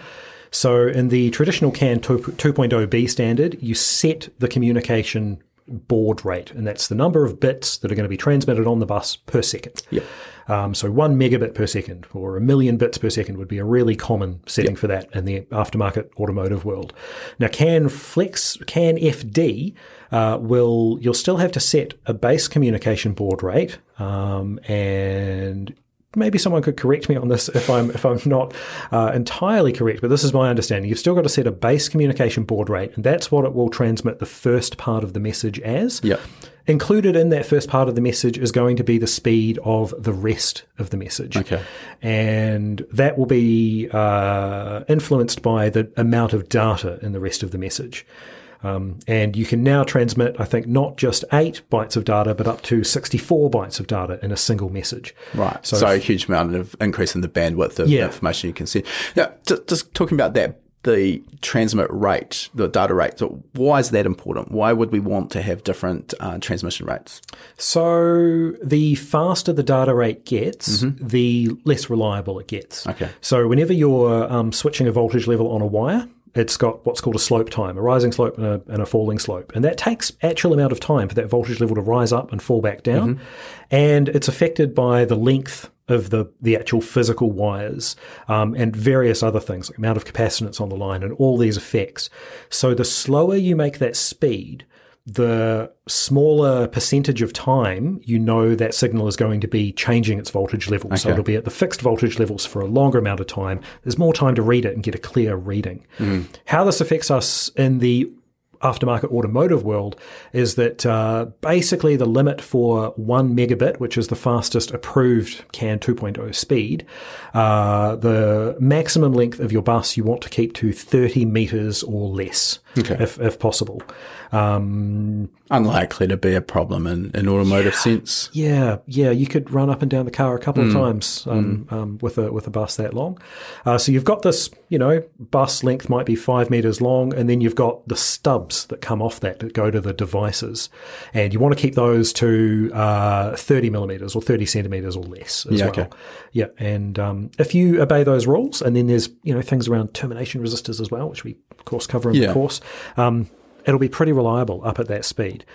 So, in the traditional CAN 2 2.0b standard, you set the communication baud rate, and that's the number of bits that are going to be transmitted on the bus per second. Yep. Um, so one megabit per second or a million bits per second would be a really common setting for that in the aftermarket automotive world. Now, CAN Flex, CAN FD uh, will you'll still have to set a base communication baud rate, um, and maybe someone could correct me on this if I'm if I'm not uh, entirely correct, but this is my understanding. You've still got to set a base communication baud rate, and that's what it will transmit the first part of the message as. Yep. Included in that first part of the message is going to be the speed of the rest of the message. Okay. And that will be uh, influenced by the amount of data in the rest of the message. Um, and you can now transmit, I think, not just eight bytes of data, but up to 64 bytes of data in a single message. Right. So- So, a huge amount of increase in the bandwidth of Yeah. information you can send. Now, just, just talking about that, the transmit rate, the data rate. So why is that important? Why would we want to have different uh, transmission rates? So the faster the data rate gets, the less reliable it gets. Okay. So whenever you're um, switching a voltage level on a wire, it's got what's called a slope time, a rising slope and a, and a falling slope. And that takes actual amount of time for that voltage level to rise up and fall back down. And it's affected by the length of the, the actual physical wires um, and various other things, like amount of capacitance on the line and all these effects. So the slower you make that speed, the smaller percentage of time you know that signal is going to be changing its voltage level. So it'll be at the fixed voltage levels for a longer amount of time. There's more time to read it and get a clear reading. How this affects us in the aftermarket automotive world is that uh, basically the limit for one megabit, which is the fastest approved CAN 2.0 speed, uh, the maximum length of your bus you want to keep to 30 meters or less, Okay. if, if possible. Um, Unlikely to be a problem in in automotive sense. yeah, yeah, you could run up and down the car a couple of times um, um, with a with a bus that long. Uh, so you've got this, you know, bus length might be five meters long, and then you've got the stubs that come off that that go to the devices, and you want to keep those to uh, thirty millimeters or thirty centimeters or less as Yeah, well. okay. Yeah, and um, if you obey those rules, and then there's you know things around termination resistors as well, which we of course cover in Yeah. the course. Um, it'll be pretty reliable up at that speed.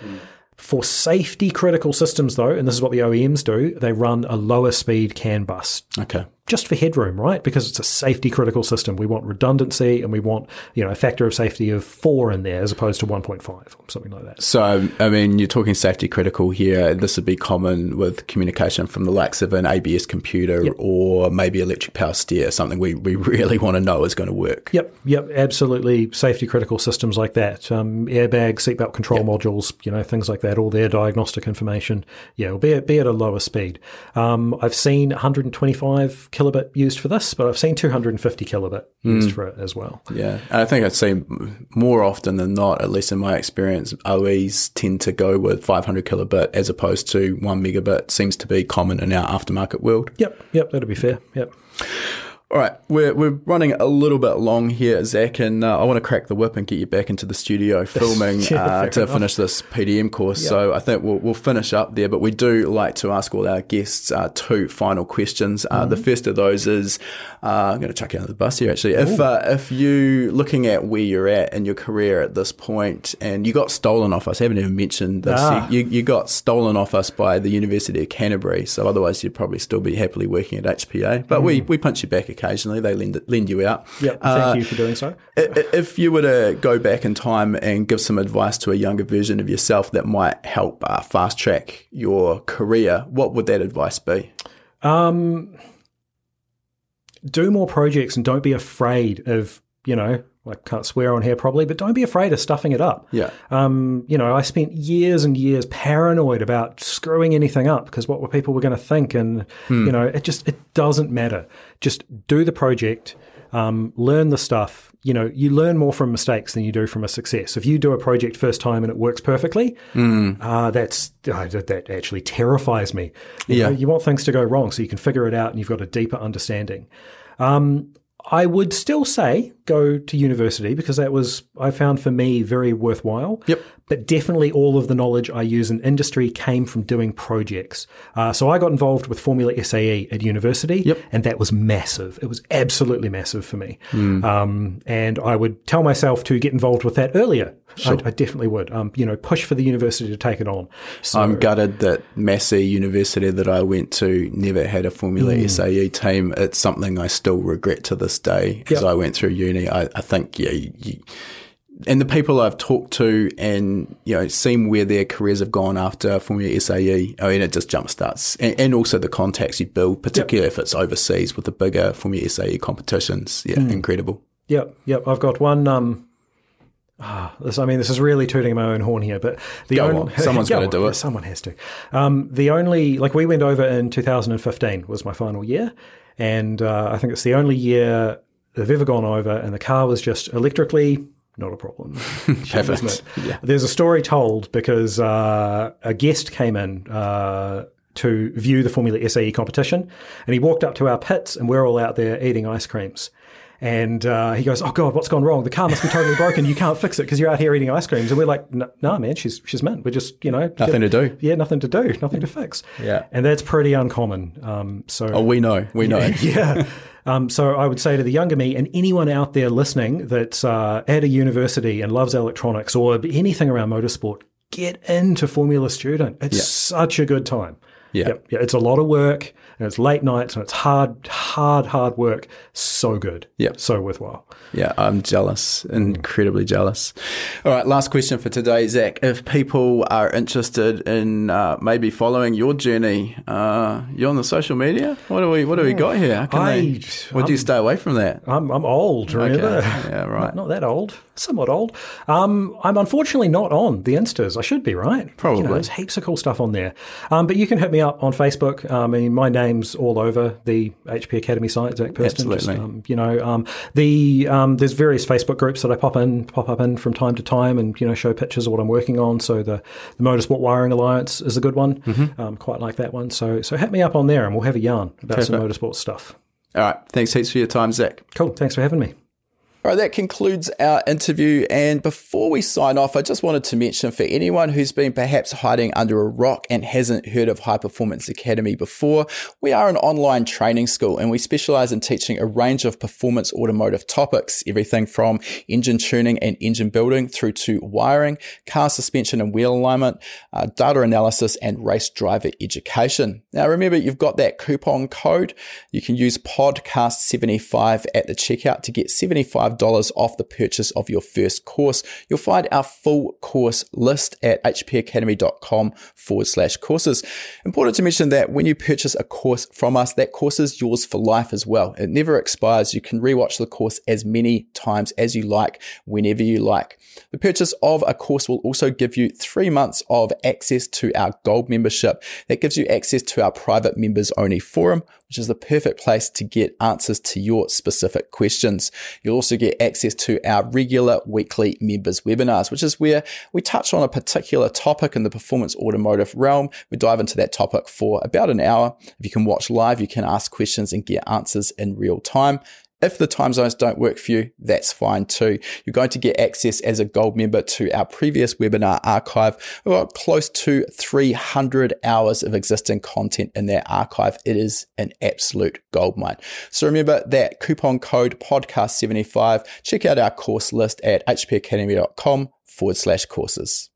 For safety critical systems, though, and this is what the OEMs do, they run a lower speed CAN bus Okay. Just for headroom, right? Because it's a safety critical system. We want redundancy and we want, you know, a factor of safety of four in there as opposed to 1.5 or something like that. So, I mean, you're talking safety critical here. This would be common with communication from the likes of an ABS computer or maybe electric power steer, something we, we really want to know is going to work. Yep, yep, absolutely. Safety critical systems like that, um, airbag, seatbelt control modules, you know, things like that. All their diagnostic information, yeah, will be at, be at a lower speed. Um, I've seen 125 kilobit used for this, but I've seen 250 kilobit used mm. for it as well. Yeah. I think I'd say more often than not, at least in my experience, OEs tend to go with 500 kilobit as opposed to one megabit seems to be common in our aftermarket world. Yep, yep, that'd be fair. Yep. All right, we're, we're running a little bit long here, Zach, and uh, I want to crack the whip and get you back into the studio filming Yeah, uh, to enough. finish this PDM course. So I think we'll, we'll finish up there, but we do like to ask all our guests uh, two final questions. Uh, Mm-hmm. The first of those is uh, I'm going to chuck you under the bus here, actually. If uh, if you looking at where you're at in your career at this point, and you got stolen off us, I haven't even mentioned this. Ah. You, you got stolen off us by the University of Canterbury, so otherwise you'd probably still be happily working at HPA. But we, we punch you back occasionally. They lend lend you out. Yep, thank you for doing so. If you were to go back in time and give some advice to a younger version of yourself that might help uh, fast track your career, what would that advice be? Um, do more projects and don't be afraid of, you know, I can't swear on here probably, but don't be afraid of stuffing it up. Yeah. Um, you know, I spent years and years paranoid about screwing anything up because what were people were going to think, and you know, it just it doesn't matter. Just do the project, um, learn the stuff. You know, you learn more from mistakes than you do from a success. If you do a project first time and it works perfectly, uh, that's uh, that that actually terrifies me. You Yeah. know, you want things to go wrong so you can figure it out and you've got a deeper understanding. Um, I would still say go to university because that was, I found for me, very worthwhile. Yep. But definitely all of the knowledge I use in industry came from doing projects. Uh, so I got involved with Formula SAE at university, Yep. and that was massive. It was absolutely massive for me. Hmm. Um, and I would tell myself to get involved with that earlier. I, I definitely would. Um, you know, push for the university to take it on. So, I'm gutted that Massey University that I went to never had a Formula Hmm. SAE team. It's something I still regret to this day as Yep. I went through uni. I, I think, yeah, you, and the people I've talked to and, you know, seen where their careers have gone after Formula SAE, I mean, it just jump starts. And, and also the contacts you build, particularly if it's overseas with the bigger Formula SAE competitions. Yeah, Hmm. incredible. Yep, yep. I've got one. Um, ah, this, I mean, this is really tooting my own horn here, but the Go only on. Someone's Go gotta do it. Someone has to. Um, the only like we went over in 2015 was my final year, and uh, I think it's the only year they've ever gone over, and the car was just electrically not a problem. Perfect. Yeah. There's a story told because uh, a guest came in uh, to view the Formula SAE competition, and he walked up to our pits, and we're all out there eating ice creams. And uh, he goes, "Oh God, what's gone wrong? The car must be totally broken. You can't fix it because you're out here eating ice creams." And we're like, "No, nah, man, she's she's mint. We're just you know nothing to do. Yeah, nothing to do, nothing to fix. Yeah, and that's pretty uncommon. Um, so oh, we know, we know. yeah. Um, so I would say to the younger me and anyone out there listening that's uh, at a university and loves electronics or anything around motorsport, get into Formula Student. It's yeah. such a good time. Yeah. Yep. yeah. It's a lot of work and it's late nights and it's hard, hard, hard work. So good. Yeah. So worthwhile. Yeah. I'm jealous, incredibly jealous. All right. Last question for today, Zach. If people are interested in uh, maybe following your journey, uh, you're on the social media. What do we, what do we got here? Can I, they, would you stay away from that? I'm, I'm old, remember? Okay. Yeah. Right. not, not, that old. Somewhat old. Um, I'm unfortunately not on the Instas. I should be, right? Probably. You know, there's heaps of cool stuff on there. Um, but you can hit me up on Facebook. Um, I mean, my name's all over the HP Academy site, Zach Purston. Absolutely. Just, um, you know, um, the um, there's various Facebook groups that I pop in, pop up in from time to time, and you know, show pictures of what I'm working on. So the, the Motorsport Wiring Alliance is a good one. Mm-hmm. Um, quite like that one. So so hit me up on there, and we'll have a yarn about Perfect. some motorsport stuff. All right. Thanks heaps for your time, Zach. Cool. Thanks for having me. All right, that concludes our interview. And before we sign off, I just wanted to mention for anyone who's been perhaps hiding under a rock and hasn't heard of High Performance Academy before, we are an online training school and we specialize in teaching a range of performance automotive topics, everything from engine tuning and engine building through to wiring, car suspension and wheel alignment, uh, data analysis, and race driver education. Now, remember, you've got that coupon code. You can use podcast75 at the checkout to get 75 $5 off the purchase of your first course. You'll find our full course list at hpacademy.com forward slash courses. Important to mention that when you purchase a course from us, that course is yours for life as well. It never expires. You can rewatch the course as many times as you like, whenever you like. The purchase of a course will also give you three months of access to our gold membership. That gives you access to our private members only forum, which is the perfect place to get answers to your specific questions. You'll also get access to our regular weekly members webinars, which is where we touch on a particular topic in the performance automotive realm. We dive into that topic for about an hour. If you can watch live, you can ask questions and get answers in real time. If the time zones don't work for you, that's fine too. You're going to get access as a gold member to our previous webinar archive. We've got uh, close to 300 hours of existing content in that archive. It is an absolute goldmine. So remember that coupon code podcast75. Check out our course list at hpacademy.com forward slash courses.